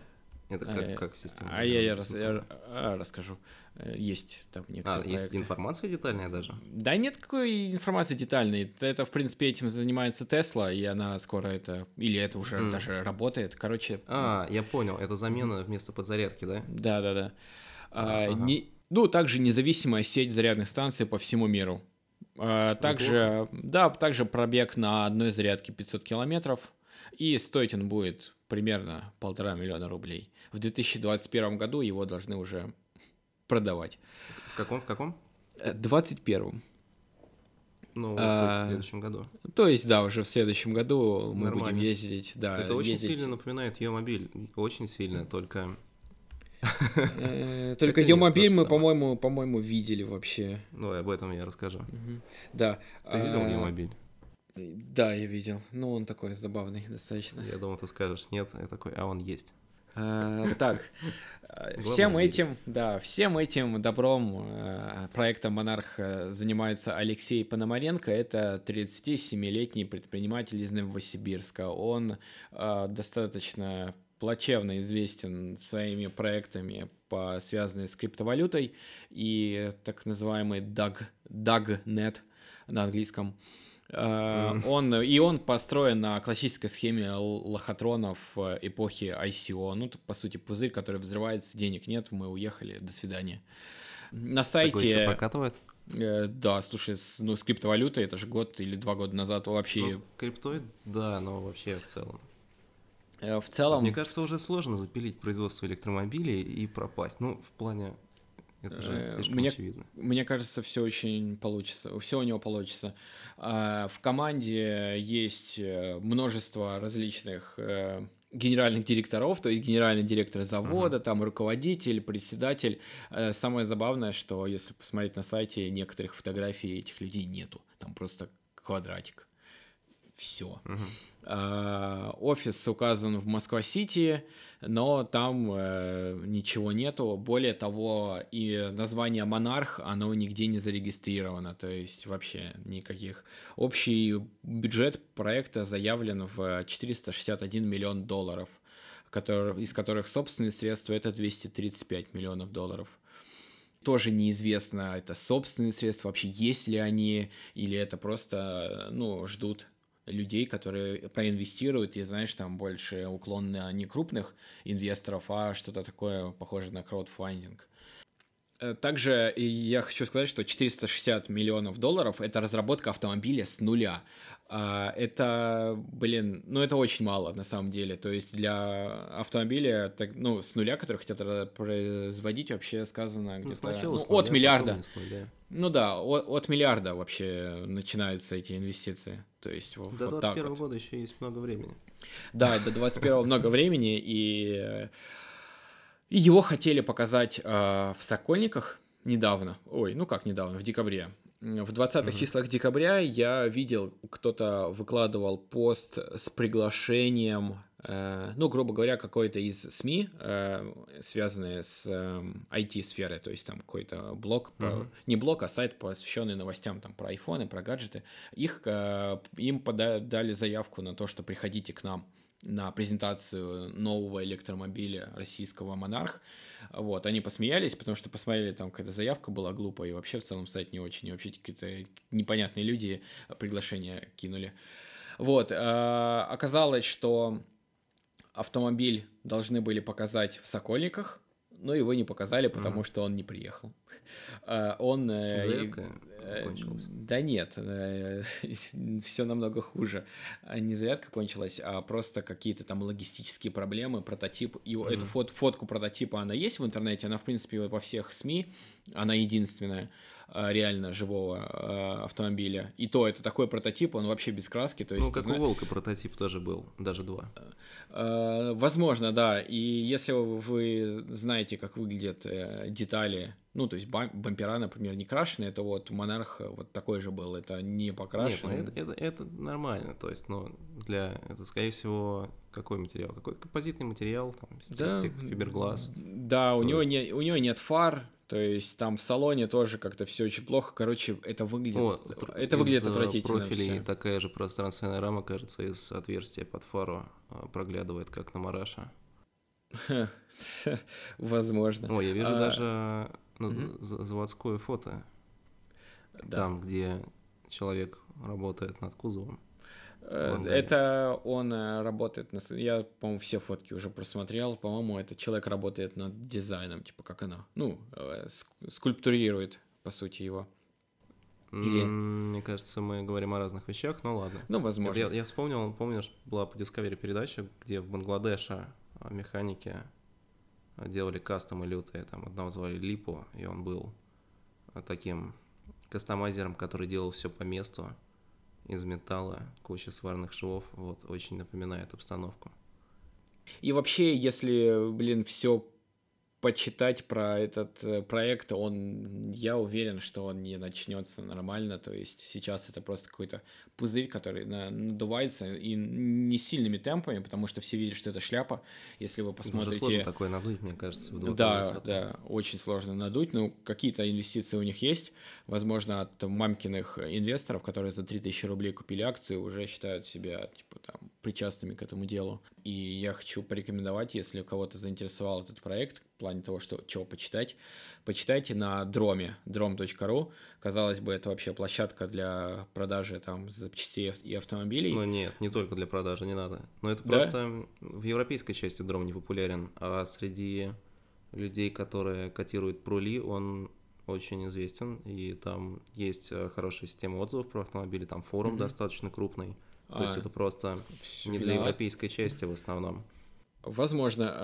Это как, а, как система?
А я, я, рас, я а, расскажу. Э, есть там
некоторые А, проекты. есть информация детальная даже?
Да нет какой информации детальной. Это, в принципе, этим занимается Тесла, и она скоро это... Или это уже mm. даже работает. Короче...
А, я понял. Это замена вместо подзарядки, да?
Да-да-да. А, ага. не, ну, также независимая сеть зарядных станций по всему миру. А, также, да, также пробег на одной зарядке 500 километров. И стоить он будет примерно полтора миллиона рублей. В 2021 году его должны уже продавать.
В каком? В каком?
21
ну, а, в следующем году.
То есть, да, уже в следующем году мы Нормально. будем ездить. Да,
Это очень ездить. сильно напоминает ее мобиль. Очень сильно, только.
Э, только ее мобиль мы, по-моему, по-моему, видели вообще.
Ну, об этом я расскажу.
Да.
Ты видел ее а, мобиль?
Да, я видел. Ну, он такой забавный достаточно.
Я думал, ты скажешь нет, я такой, а он есть.
А, так, всем этим, да, всем этим добром э, проектом «Монарх» занимается Алексей Пономаренко. Это 37-летний предприниматель из Новосибирска. Он э, достаточно плачевно известен своими проектами, по, связанными с криптовалютой и так называемый DAG, DAGNet на английском. Mm. Он, и он построен на классической схеме лохотронов э, эпохи ICO. Ну, по сути, пузырь, который взрывается, денег нет, мы уехали, до свидания. На сайте... Такой
еще прокатывает?
Э, да, слушай, с, ну, с криптовалютой, это же год или два года назад вообще... Ну, с
криптой, да, но вообще в целом.
В целом...
Мне кажется, уже сложно запилить производство электромобилей и пропасть. Ну, в плане это же э, слишком
мне,
очевидно.
Мне кажется, все очень получится. Все у него получится. А, в команде есть э, множество различных э, генеральных директоров, то есть генеральный директор завода, uh-huh. там руководитель, председатель. Самое забавное, что если посмотреть на сайте, некоторых фотографий этих людей нету. Там просто квадратик. Все. Офис указан в Москва-Сити, но там э, ничего нету. Более того, и название Монарх, оно нигде не зарегистрировано, то есть вообще никаких. Общий бюджет проекта заявлен в 461 миллион долларов, который, из которых собственные средства это 235 миллионов долларов тоже неизвестно, это собственные средства, вообще есть ли они, или это просто, ну, ждут людей, которые проинвестируют, и, знаешь, там больше уклон на не крупных инвесторов, а что-то такое похоже на краудфандинг. Э, также я хочу сказать, что 460 миллионов долларов – это разработка автомобиля с нуля. А, это, блин, ну это очень мало на самом деле. То есть для автомобиля, так, ну, с нуля, который хотят производить, вообще сказано
Ну,
где-то
сначала
ну,
нуля,
от миллиарда.
нуля.
Ну да, от, от миллиарда вообще начинаются эти инвестиции. То есть вот,
До
вот так
21
вот.
года еще есть много времени.
Да, до 21 много времени, и его хотели показать э, в Сокольниках недавно. Ой, ну как недавно, в декабре. В 20-х
Мгм.
числах декабря я видел, кто-то выкладывал пост с приглашением, э, ну, грубо говоря, какой-то из СМИ, э, связанные с эм, IT-сферой, то есть там какой-то блог, про-
Мгм.
не блог, а сайт, посвященный новостям там про айфоны, про гаджеты. Их, э, им пода- дали заявку на то, что приходите к нам на презентацию нового электромобиля российского «Монарх». Вот, они посмеялись, потому что посмотрели, там какая-то заявка была глупая, и вообще в целом сайт не очень, и вообще какие-то непонятные люди приглашение кинули. Вот, э, оказалось, что автомобиль должны были показать в Сокольниках, но его не показали, потому что он не приехал. Э, Он... э,
Зарядка
э,
кончилась.
Да нет, все намного хуже. А Не зарядка кончилась, а просто какие-то там логистические проблемы, прототип. И
Мгм.
эту фот- фотку прототипа, она есть в интернете, она, в принципе, во всех СМИ, она единственная а, реально живого а, автомобиля. И то это такой прототип, он вообще без краски. То есть,
Ну, как
зна-
у Волка прототип тоже был, даже два.
Э, Возможно, да. И если вы знаете, как выглядят э, детали, ну, то есть бам- бампера, например, не крашеные, то вот Монарх э, вот такой же был. Это не
Нет, ну это, это, это нормально, то есть, ну, для, это, скорее всего, какой материал? Какой композитный материал, там, стилистик, фиберглаз.
Да, у него,
есть-
не, у него нет фар, то есть там в салоне тоже как-то все очень плохо. Короче, это выглядит,
О,
это выглядит
э,
отвратительно.
профилей
всё.
такая же пространственная рама, кажется, из отверстия под фару а, проглядывает, как на Мараше.
Возможно.
О, я вижу
А,
даже ну, за- заводское фото,
Да.
там, где человек работает над кузовом.
Э. Это он э, работает на... Я, по-моему, все фотки уже просмотрел. По-моему, этот человек работает над дизайном, типа как она. Ну, э, ск- скульптурирует, по сути, его. Или-
Мне кажется, мы говорим о разных вещах, ну ладно.
Ну, возможно.
Я, я вспомнил, помнишь, была по Discovery передача, где в Бангладеше а, механики а, делали кастомы лютые, там одного звали Липу, и он был а, таким кастомайзером, который делал все по месту из металла, куча сварных швов, вот, очень напоминает обстановку.
И вообще, если, блин, все почитать про этот э, проект, он, я уверен, что он не начнется нормально. То есть сейчас это просто какой-то пузырь, который на- надувается и не сильными темпами, потому что все видят, что это шляпа. Если вы
Уже
посмотрите...
сложно такое надуть, мне кажется, в
Да,
2020.
да, очень сложно надуть. Ну, какие-то инвестиции у них есть. Возможно, от мамкиных инвесторов, которые за 3000 рублей купили акцию, уже считают себя, типа, там, причастными к этому делу. И я хочу порекомендовать, если у кого-то заинтересовал этот проект, в плане того, что чего почитать, почитайте на Дроме, drom.ru. Казалось бы, это вообще площадка для продажи там запчастей и автомобилей.
Ну нет, не только для продажи, не надо. Но это
Да?
просто в европейской части дром не популярен, а среди людей, которые котируют прули, он очень известен, и там есть э, хорошая система отзывов про автомобили, там форум
Мгм.
достаточно крупный. То есть
А,
это просто не для европейской части в основном.
Возможно,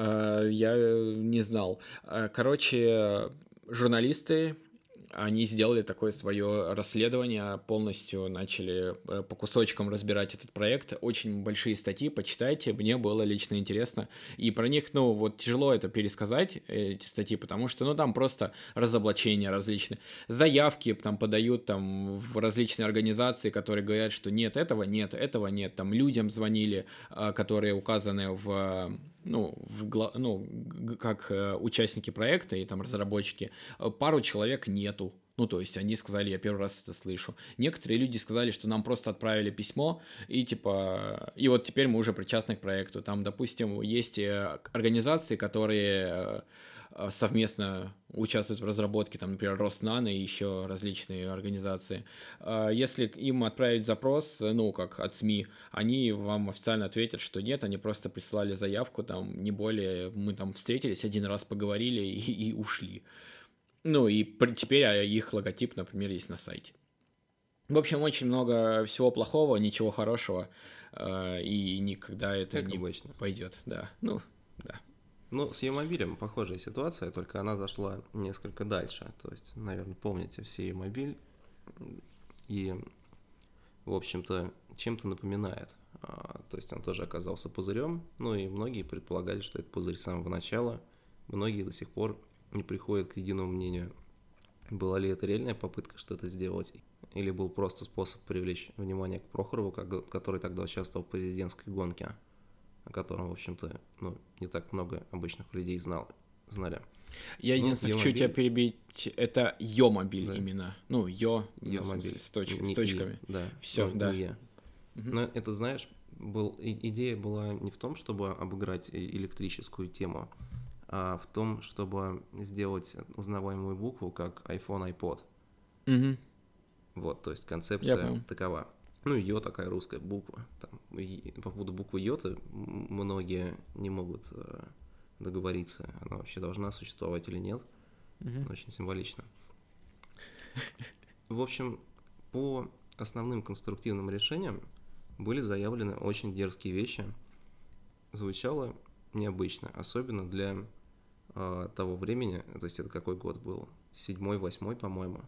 э, я э, не знал. Э, Короче, журналисты они сделали такое свое расследование, полностью начали э, по кусочкам разбирать этот проект. Очень большие статьи, почитайте, мне было лично интересно. И про них, ну, вот тяжело это пересказать, эти статьи, потому что, ну, там просто разоблачения различные. Заявки там подают там в различные организации, которые говорят, что нет этого, нет этого, нет. Там людям звонили, а, которые указаны в ну, в, ну, как э, участники проекта и там разработчики, э, пару человек нету. Ну, то есть они сказали, я первый раз это слышу. Некоторые люди сказали, что нам просто отправили письмо, и типа, и вот теперь мы уже причастны к проекту. Там, допустим, есть э, организации, которые совместно участвуют в разработке, там, например, Роснано и еще различные организации. А, если им отправить запрос, ну, как от СМИ, они вам официально ответят, что нет, они просто прислали заявку, там, не более, мы там встретились, один раз поговорили и, и ушли. Ну, и теперь а, их логотип, например, есть на сайте. В общем, очень много всего плохого, ничего хорошего, и никогда это
как
не
обычно.
пойдет, да. Ну, да.
Ну, с Е-мобилем похожая ситуация, только она зашла несколько дальше. То есть, наверное, помните все Е-мобиль. И, в общем-то, чем-то напоминает. А, то есть он тоже оказался пузырем, ну и многие предполагали, что это пузырь с самого начала. Многие до сих пор не приходят к единому мнению, была ли это реальная попытка что-то сделать, или был просто способ привлечь внимание к Прохорову, который тогда участвовал в президентской гонке о котором, в общем-то, ну, не так много обычных людей знал, знали.
Я ну, единственное хочу тебя перебить, это Йо-мобиль да. именно. Ну, Йо, Йо-мобиль. С, точ... не, с точками.
И, да.
Все, ну, да.
Не я. Угу. Но это, знаешь, был, идея была не в том, чтобы обыграть электрическую тему, а в том, чтобы сделать узнаваемую букву как iPhone, iPod.
Угу.
Вот, то есть концепция такова. Ну, Йо такая русская буква. Там, по поводу буквы Йота многие не могут э, договориться, она вообще должна существовать или нет.
Угу.
Очень символично. В общем, по основным конструктивным решениям были заявлены очень дерзкие вещи. Звучало необычно, особенно для э, того времени, то есть это какой год был? Седьмой, восьмой, по-моему.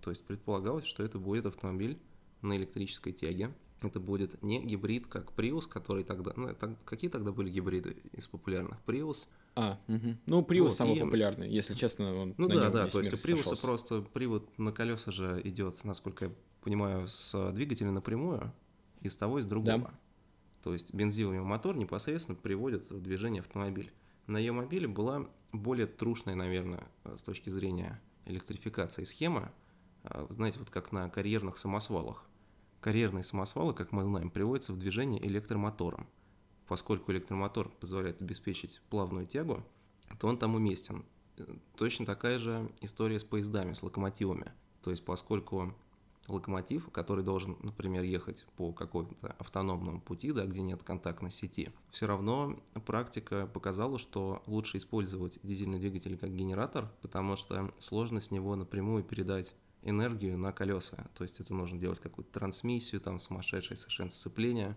То есть предполагалось, что это будет автомобиль на электрической тяге. Это будет не гибрид, как Prius, который тогда... Ну, так, какие тогда были гибриды из популярных? Prius.
А, угу. ну Prius вот, самый и... популярный, если честно. Он
ну да, да, то есть у Prius просто привод на колеса же идет, насколько я понимаю, с двигателя напрямую, и с того, и с другого. Да. То есть бензиновый мотор непосредственно приводит в движение автомобиль. На ее мобиле была более трушная, наверное, с точки зрения электрификации схема, а, знаете, вот как на карьерных самосвалах. Карьерные самосвалы, как мы знаем, приводятся в движение электромотором. Поскольку электромотор позволяет обеспечить плавную тягу, то он там уместен. Точно такая же история с поездами, с локомотивами. То есть поскольку локомотив, который должен, например, ехать по какому-то автономному пути, да, где нет контактной сети, все равно практика показала, что лучше использовать дизельный двигатель как генератор, потому что сложно с него напрямую передать энергию на колеса. То есть это нужно делать какую-то трансмиссию, там сумасшедшее совершенно сцепление.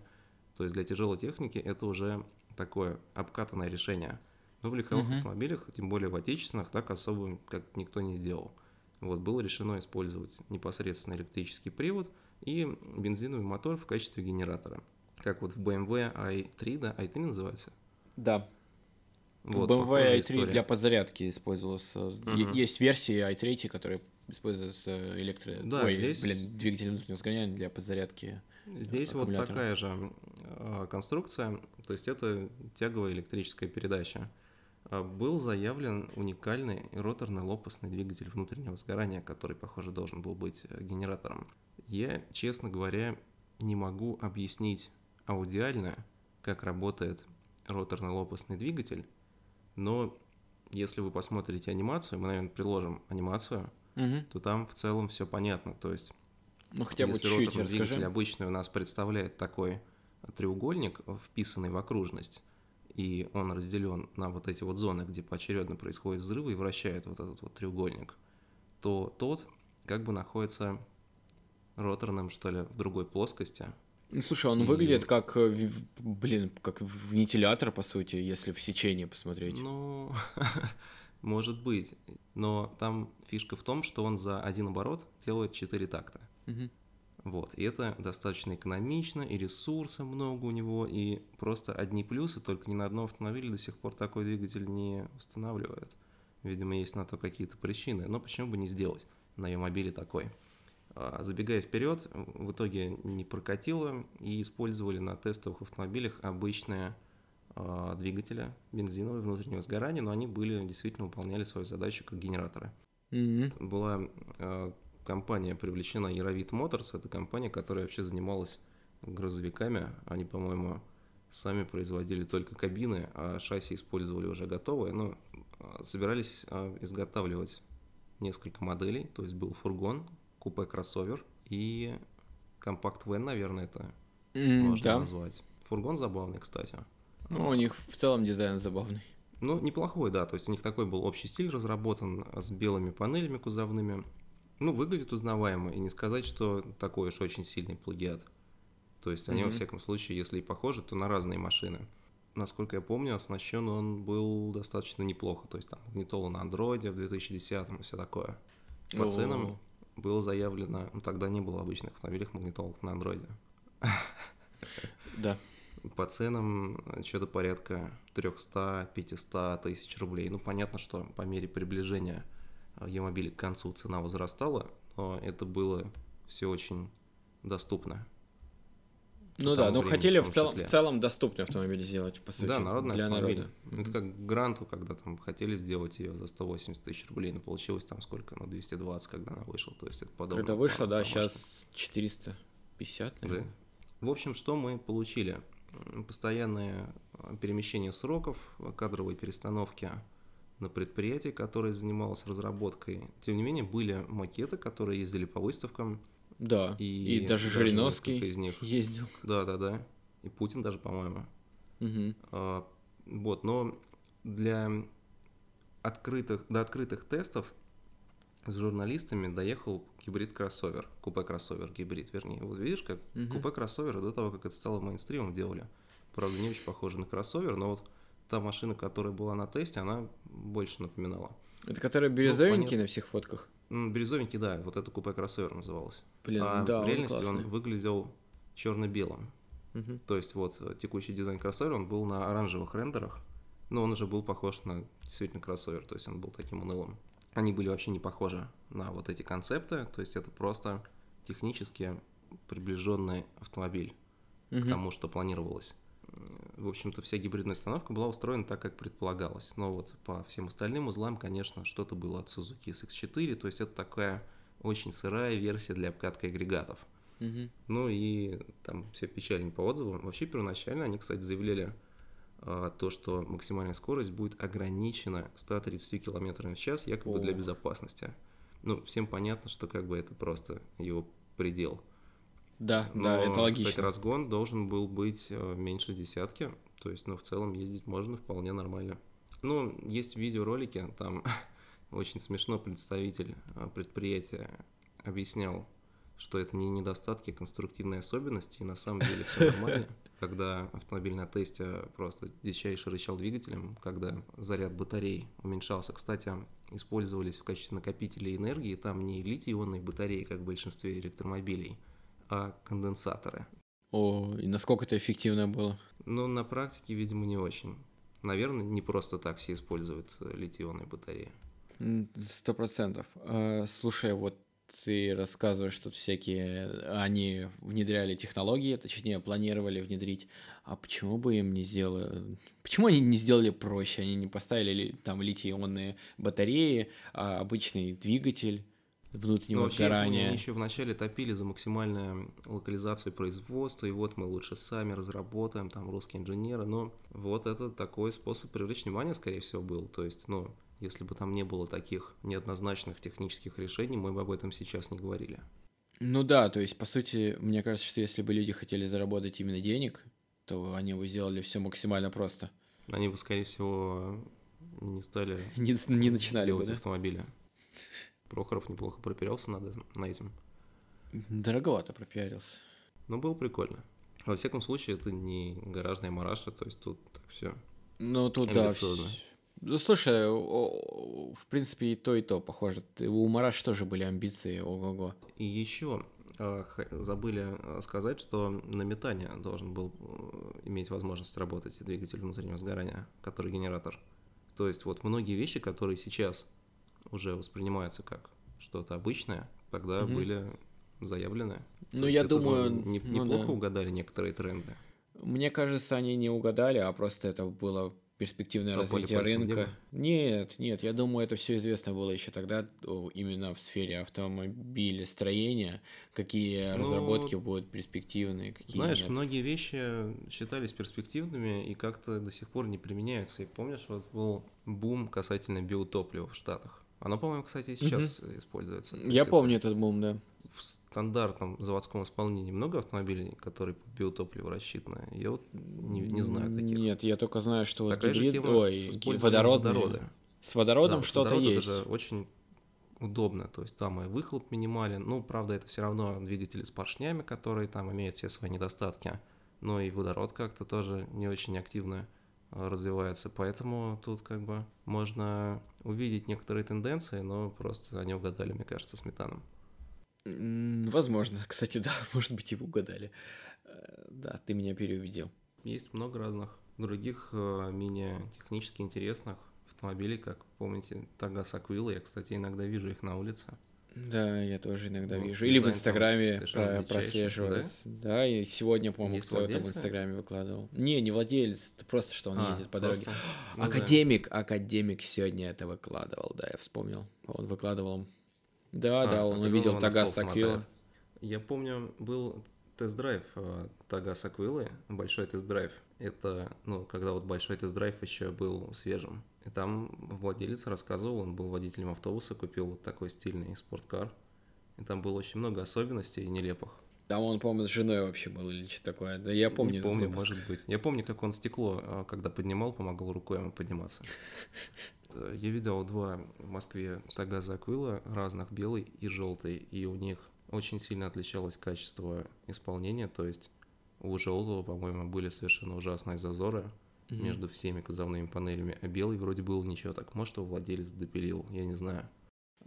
То есть для тяжелой техники это уже такое обкатанное решение. Но в легковых uh-huh. автомобилях, тем более в отечественных, так особо как никто не делал. Вот было решено использовать непосредственно электрический привод и бензиновый мотор в качестве генератора. Как вот в BMW i3, да, i3 называется?
Да. Вот, BMW i3 история. для подзарядки использовался. Uh-huh. Есть версии i3, которые используется электро...
Да, Ой, здесь...
блин, двигатель внутреннего сгорания для подзарядки
Здесь вот такая же э, конструкция, то есть это тяговая электрическая передача. Был заявлен уникальный роторно-лопастный двигатель внутреннего сгорания, который, похоже, должен был быть э, генератором. Я, честно говоря, не могу объяснить аудиально, как работает роторно-лопастный двигатель, но если вы посмотрите анимацию, мы, наверное, приложим анимацию –
угу.
то там в целом все понятно. То есть,
ну, хотя бы
если
чуть-чуть
роторный двигатель обычный у нас представляет такой треугольник, вписанный в окружность, и он разделен на вот эти вот зоны, где поочередно происходят взрывы и вращает вот этот вот треугольник, то тот как бы находится роторным, что ли, в другой плоскости.
Ну, слушай, он и... выглядит как, э, блин, как вентилятор, по сути, если в сечении посмотреть.
Ну, Может быть, но там фишка в том, что он за один оборот делает 4 такта.
Мгм.
Вот, и это достаточно экономично, и ресурса много у него, и просто одни плюсы, только ни на одном автомобиле до сих пор такой двигатель не устанавливают. Видимо, есть на то какие-то причины, но почему бы не сделать на мобиле такой? А, Забегая вперед, в итоге не прокатило и использовали на тестовых автомобилях обычные а, двигатели бензиновые внутреннего сгорания, но они были действительно выполняли свою задачу как генераторы
Мгм.
была э, компания привлечена Яровит Motors, это компания, которая вообще занималась грузовиками. Они, по-моему, сами производили только кабины, а шасси использовали уже готовые. Но э, собирались э, изготавливать несколько моделей, то есть был фургон, купе-кроссовер и компакт-вен, наверное, это
М,
можно
Да.
назвать. Фургон забавный, кстати.
Ну, у них в целом дизайн забавный.
Ну, неплохой, да. То есть у них такой был общий стиль разработан а, с белыми панелями кузовными. Ну, выглядит узнаваемо. И не сказать, что такой уж очень сильный плагиат. То есть они, во
Мгм.
всяком случае, если и похожи, то на разные машины. Насколько я помню, оснащен он был достаточно неплохо. То есть там магнитола на андроиде в 2010 и все такое. По
О.
ценам было заявлено, ну тогда не было обычных автомобилях магнитолок на андроиде.
Да.
По ценам что-то порядка 300-500 тысяч рублей. Ну, понятно, что по мере приближения Е-мобиля к концу цена возрастала, но это было все очень доступно.
Ну да, ну
времени
хотели
в
в
числе.
в целом доступный автомобиль сделать, по сути.
да, народный
для
автомобиль.
народа.
Это
Мгм.
как гранту, когда там хотели сделать ее за 180 тысяч рублей, но получилось там сколько? Ну, 220, когда она вышла. То есть это подобно.
Когда вышло, да, сейчас 450,
Да.
наверное.
В общем, что мы получили? Постоянное э, перемещение сроков, кадровые перестановки на предприятии, которое занималось разработкой. Тем не менее, были макеты, которые ездили по выставкам,
Да,
и,
и, даже Жириновский
из них.
ездил.
Да-да-да. И Путин даже, по-моему.
Мгм.
А, Вот, но для открытых, до открытых тестов с журналистами доехал гибрид-кроссовер, купе-кроссовер, гибрид, вернее. Вот видишь, как
Мгм.
купе-кроссовер до того, как это стало мейнстримом, делали. Правда, не очень похоже на кроссовер, но вот та машина, которая была на тесте, она больше напоминала.
Это который бирюзовенький
понятно.
на всех фотках?
Бирюзовенький, да, вот это купе-кроссовер называлось.
Блин,
а
да,
в
он
реальности он,
классный.
выглядел черно-белым.
Мгм.
То есть вот э, текущий дизайн кроссовера, он был на оранжевых рендерах, но он уже был похож на действительно кроссовер, то есть он был таким унылым. Они были вообще не похожи на вот эти концепты, то есть это просто технически приближенный автомобиль к
Мгм.
тому, что планировалось. М, В общем-то, вся гибридная установка была устроена так, как предполагалось. Но вот по всем остальным узлам, конечно, что-то было от Suzuki SX4, то есть это такая очень сырая версия для обкатки агрегатов.
Мгм.
Ну и там все печально по отзывам. Вообще первоначально они, кстати, заявляли то, что максимальная скорость будет ограничена 130 км в час, якобы для
Ох.
безопасности. Ну, всем понятно, что как бы это просто его предел.
Да,
Но,
да, это логично.
Кстати, разгон должен был быть э, меньше десятки, то есть, ну, в целом ездить можно вполне нормально. Ну, есть видеоролики, там очень смешно представитель э, предприятия объяснял, что это не недостатки, а конструктивные особенности, и на самом деле все нормально. Когда автомобиль на тесте просто дичайше рычал двигателем, когда заряд батарей уменьшался. Кстати, использовались в качестве накопителей энергии там не литий-ионные батареи, как в большинстве электромобилей, а конденсаторы.
О, и насколько это эффективно было?
Но на практике, видимо, не очень. Наверное, не просто так все используют литий-ионные батареи.
Сто процентов. А, Слушай, вот ты рассказываешь, что тут всякие, они внедряли технологии, точнее, планировали внедрить. А почему бы им не сделали... Почему они не сделали проще? Они не поставили ли- там литий-ионные батареи, а обычный двигатель внутреннего
Ну,
сгорания.
они еще вначале топили за максимальную локализацию производства, и вот мы лучше сами разработаем, там, русские инженеры, но вот это такой способ привлечь внимание, скорее всего, был. То есть, ну, если бы там не было таких неоднозначных технических решений, мы бы об этом сейчас не говорили.
Ну да, то есть, по сути, мне кажется, что если бы люди хотели заработать именно денег, то они бы сделали все максимально просто.
Они бы, скорее всего, не стали
Не, не начинали бы,
делать
да?
автомобили. Прохоров неплохо пропирался над, этим- на этим.
Дороговато пропиарился.
Но было прикольно. Во всяком случае, это не гаражная мараша, то есть тут так все.
Ну, тут да. Ну, слушай, в принципе, и то, и то похоже. У Мараш тоже были амбиции, ого-го.
И еще э, забыли э, сказать, что на метане должен был э, иметь возможность работать двигатель внутреннего сгорания, который генератор. То есть вот многие вещи, которые сейчас уже воспринимаются как что-то обычное, тогда
Мгм.
были заявлены.
Ну,
То
я
это,
думаю,
не-
ну
неплохо
да.
угадали некоторые тренды.
Мне кажется, они не угадали, а просто это было перспективное
Попали
развитие рынка. Нет, нет, я думаю, это все известно было еще тогда, именно в сфере автомобилестроения, какие
Ну,
разработки будут перспективные, какие
Знаешь,
нет.
многие вещи считались перспективными и как-то до сих пор не применяются. И помнишь, вот был бум касательно биотоплива в Штатах. Оно, по-моему, кстати, и сейчас используется. То
Я
есть это
помню этот бум, да.
В стандартном заводском исполнении много автомобилей, которые по биотопливу рассчитаны. Я вот не, не знаю таких.
Нет, я только знаю, что вот
Такая же
гибрид-
тема
ой,
с
водородные.
водорода.
С водородом
Да, вот
что-то
водород
есть.
Это же очень удобно, то есть там и выхлоп минимален, ну, правда, это все равно двигатели с поршнями, которые там имеют все свои недостатки, но и водород как-то тоже не очень активно э, развивается, поэтому тут как бы можно увидеть некоторые тенденции, но просто они угадали, мне кажется, с метаном.
М, Возможно, кстати, да, может быть, и угадали. Э, Да, ты меня переубедил.
Есть много разных других э, менее технически интересных автомобилей, как помните, Тагас Аквилла, я, кстати, иногда вижу их на улице.
Да, я тоже иногда
Ну,
вижу. Или в Инстаграме
совершенно
про- прослеживалось. Да? и сегодня, по-моему,
Есть
кто-то в? Инстаграме выкладывал. Не, не владелец, это просто что он
А,
ездит по дороге.
просто, ну да.
Академик, академик сегодня это выкладывал, да, я вспомнил. Он выкладывал. Да,
А,
да, он
Аквилла
увидел Тагас Аквилла.
Я помню, был тест-драйв э, Тагас Аквиллы, большой тест-драйв. Это, ну, когда вот большой тест-драйв еще был свежим. И там владелец рассказывал, он был водителем автобуса, купил вот такой стильный спорткар. И там было очень много особенностей нелепых.
Там он, по-моему, с женой вообще был или что такое. Да я помню
Не помню,
выпуск.
может быть. Я помню, как он стекло, э, когда поднимал, помогал рукой ему подниматься. Э, Я видел два в Москве Тагаза Аквила, разных, белый и желтый, и у них очень сильно отличалось качество исполнения, то есть у желтого, по-моему, были совершенно ужасные зазоры
Мгм.
между всеми кузовными панелями, а белый вроде был ничего так. Может, его владелец допилил, я не знаю.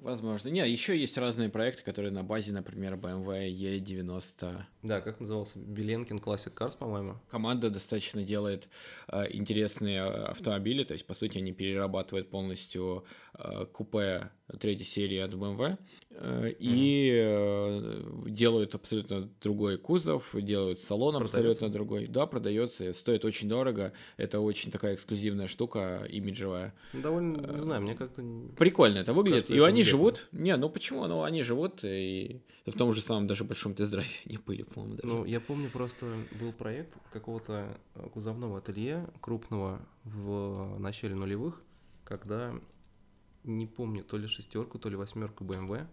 Возможно. Не, еще есть разные проекты, которые на базе, например, BMW E90.
Да, как назывался? Беленкин Classic Cars, по-моему.
Команда достаточно делает э, интересные э, автомобили, то есть, по сути, они перерабатывают полностью э, купе третьей серии от BMW э, и э, делают абсолютно другой кузов, делают салон
Продается?
абсолютно другой. Да, продается, стоит очень дорого, это очень такая эксклюзивная штука, имиджевая.
Довольно, не знаю, мне как-то...
Прикольно это выглядит.
Кажется,
и
это
они
нелепо.
живут. Не, ну почему? Ну они живут и в том же самом даже большом тест-драйве не были, по-моему, даже.
Ну, я помню, просто был проект какого-то э, кузовного ателье крупного в начале нулевых, когда, не помню, то ли шестерку, то ли восьмерку BMW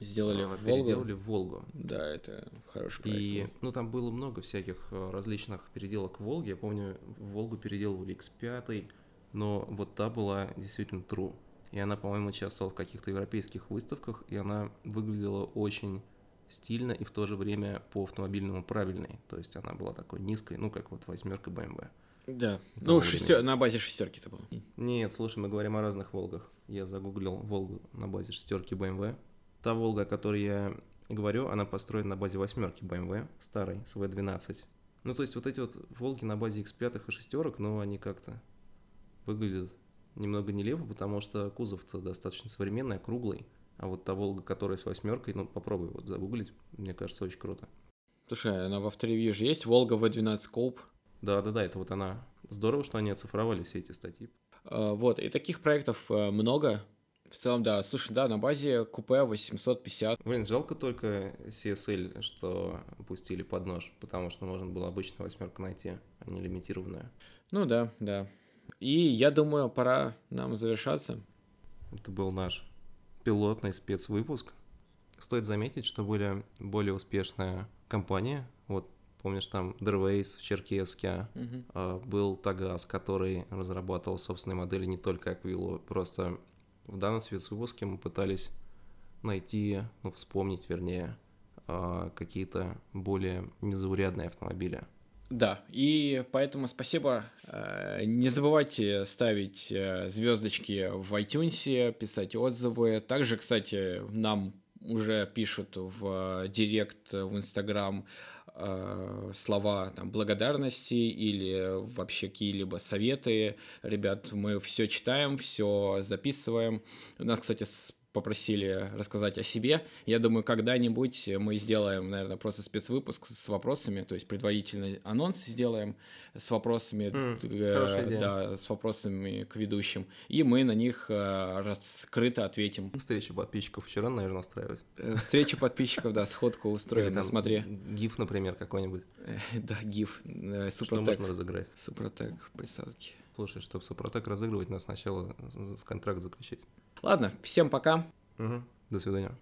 Сделали
а,
в Волгу.
переделали в Волгу.
Да, это хороший проект.
И, ну, там было много всяких э, различных переделок в Волге. Я помню, в Волгу переделывали X5, но вот та была действительно true. И она, по-моему, участвовала в каких-то европейских выставках, и она выглядела очень стильно и в то же время по автомобильному правильной. То есть она была такой низкой, ну, как вот восьмерка BMW.
Да. Ну, шестер... на базе шестерки это было.
Нет, слушай, мы говорим о разных Волгах. Я загуглил Волгу на базе шестерки BMW. Та Волга, о которой я говорю, она построена на базе восьмерки BMW, старой, с V12. Ну, то есть вот эти вот Волги на базе X5 и шестерок, но они как-то выглядят немного нелепо, потому что кузов-то достаточно современный, круглый. А вот та Волга, которая с восьмеркой, ну, попробуй вот загуглить, мне кажется, очень круто.
Слушай, она в авторевью же есть. Волга V12 Cope.
Да-да-да, это вот она. Здорово, что они оцифровали все эти статьи.
А, Вот, и таких проектов э, много. В целом, да. Слушай, да, на базе купе 850.
Блин, жалко только CSL, что пустили под нож, потому что можно было обычную восьмерку найти, а не лимитированную.
Ну да, да. И я думаю, пора нам завершаться.
Это был наш пилотный спецвыпуск. Стоит заметить, что были более успешные компании. Вот, помнишь, там Derways в Черкеске, а, был Тагаз, который разрабатывал собственные модели не только Аквилу. Просто в данном спецвыпуске мы пытались найти, ну, вспомнить, вернее, а, какие-то более незаурядные автомобили.
Да, и поэтому спасибо. Э, не забывайте ставить э, звездочки в iTunes, писать отзывы. Также, кстати, нам уже пишут в директ в Инстаграм э, слова там, благодарности или вообще какие-либо советы. Ребят, мы все читаем, все записываем. У нас, кстати, попросили рассказать о себе. Я думаю, когда-нибудь мы сделаем, наверное, просто спецвыпуск с вопросами, то есть предварительный анонс сделаем с вопросами,
mm, э,
да, с вопросами к ведущим, и мы на них э, раскрыто ответим.
Встречу подписчиков вчера, наверное, устраивать.
Э, встречу подписчиков, да, сходку устроим, на смотре.
Гиф, например, какой-нибудь.
Э, да, гиф.
Что можно разыграть?
Супротек приставки.
Слушай, чтобы Супротек разыгрывать, надо сначала с контракт заключить.
Ладно, всем пока.
Угу. До свидания.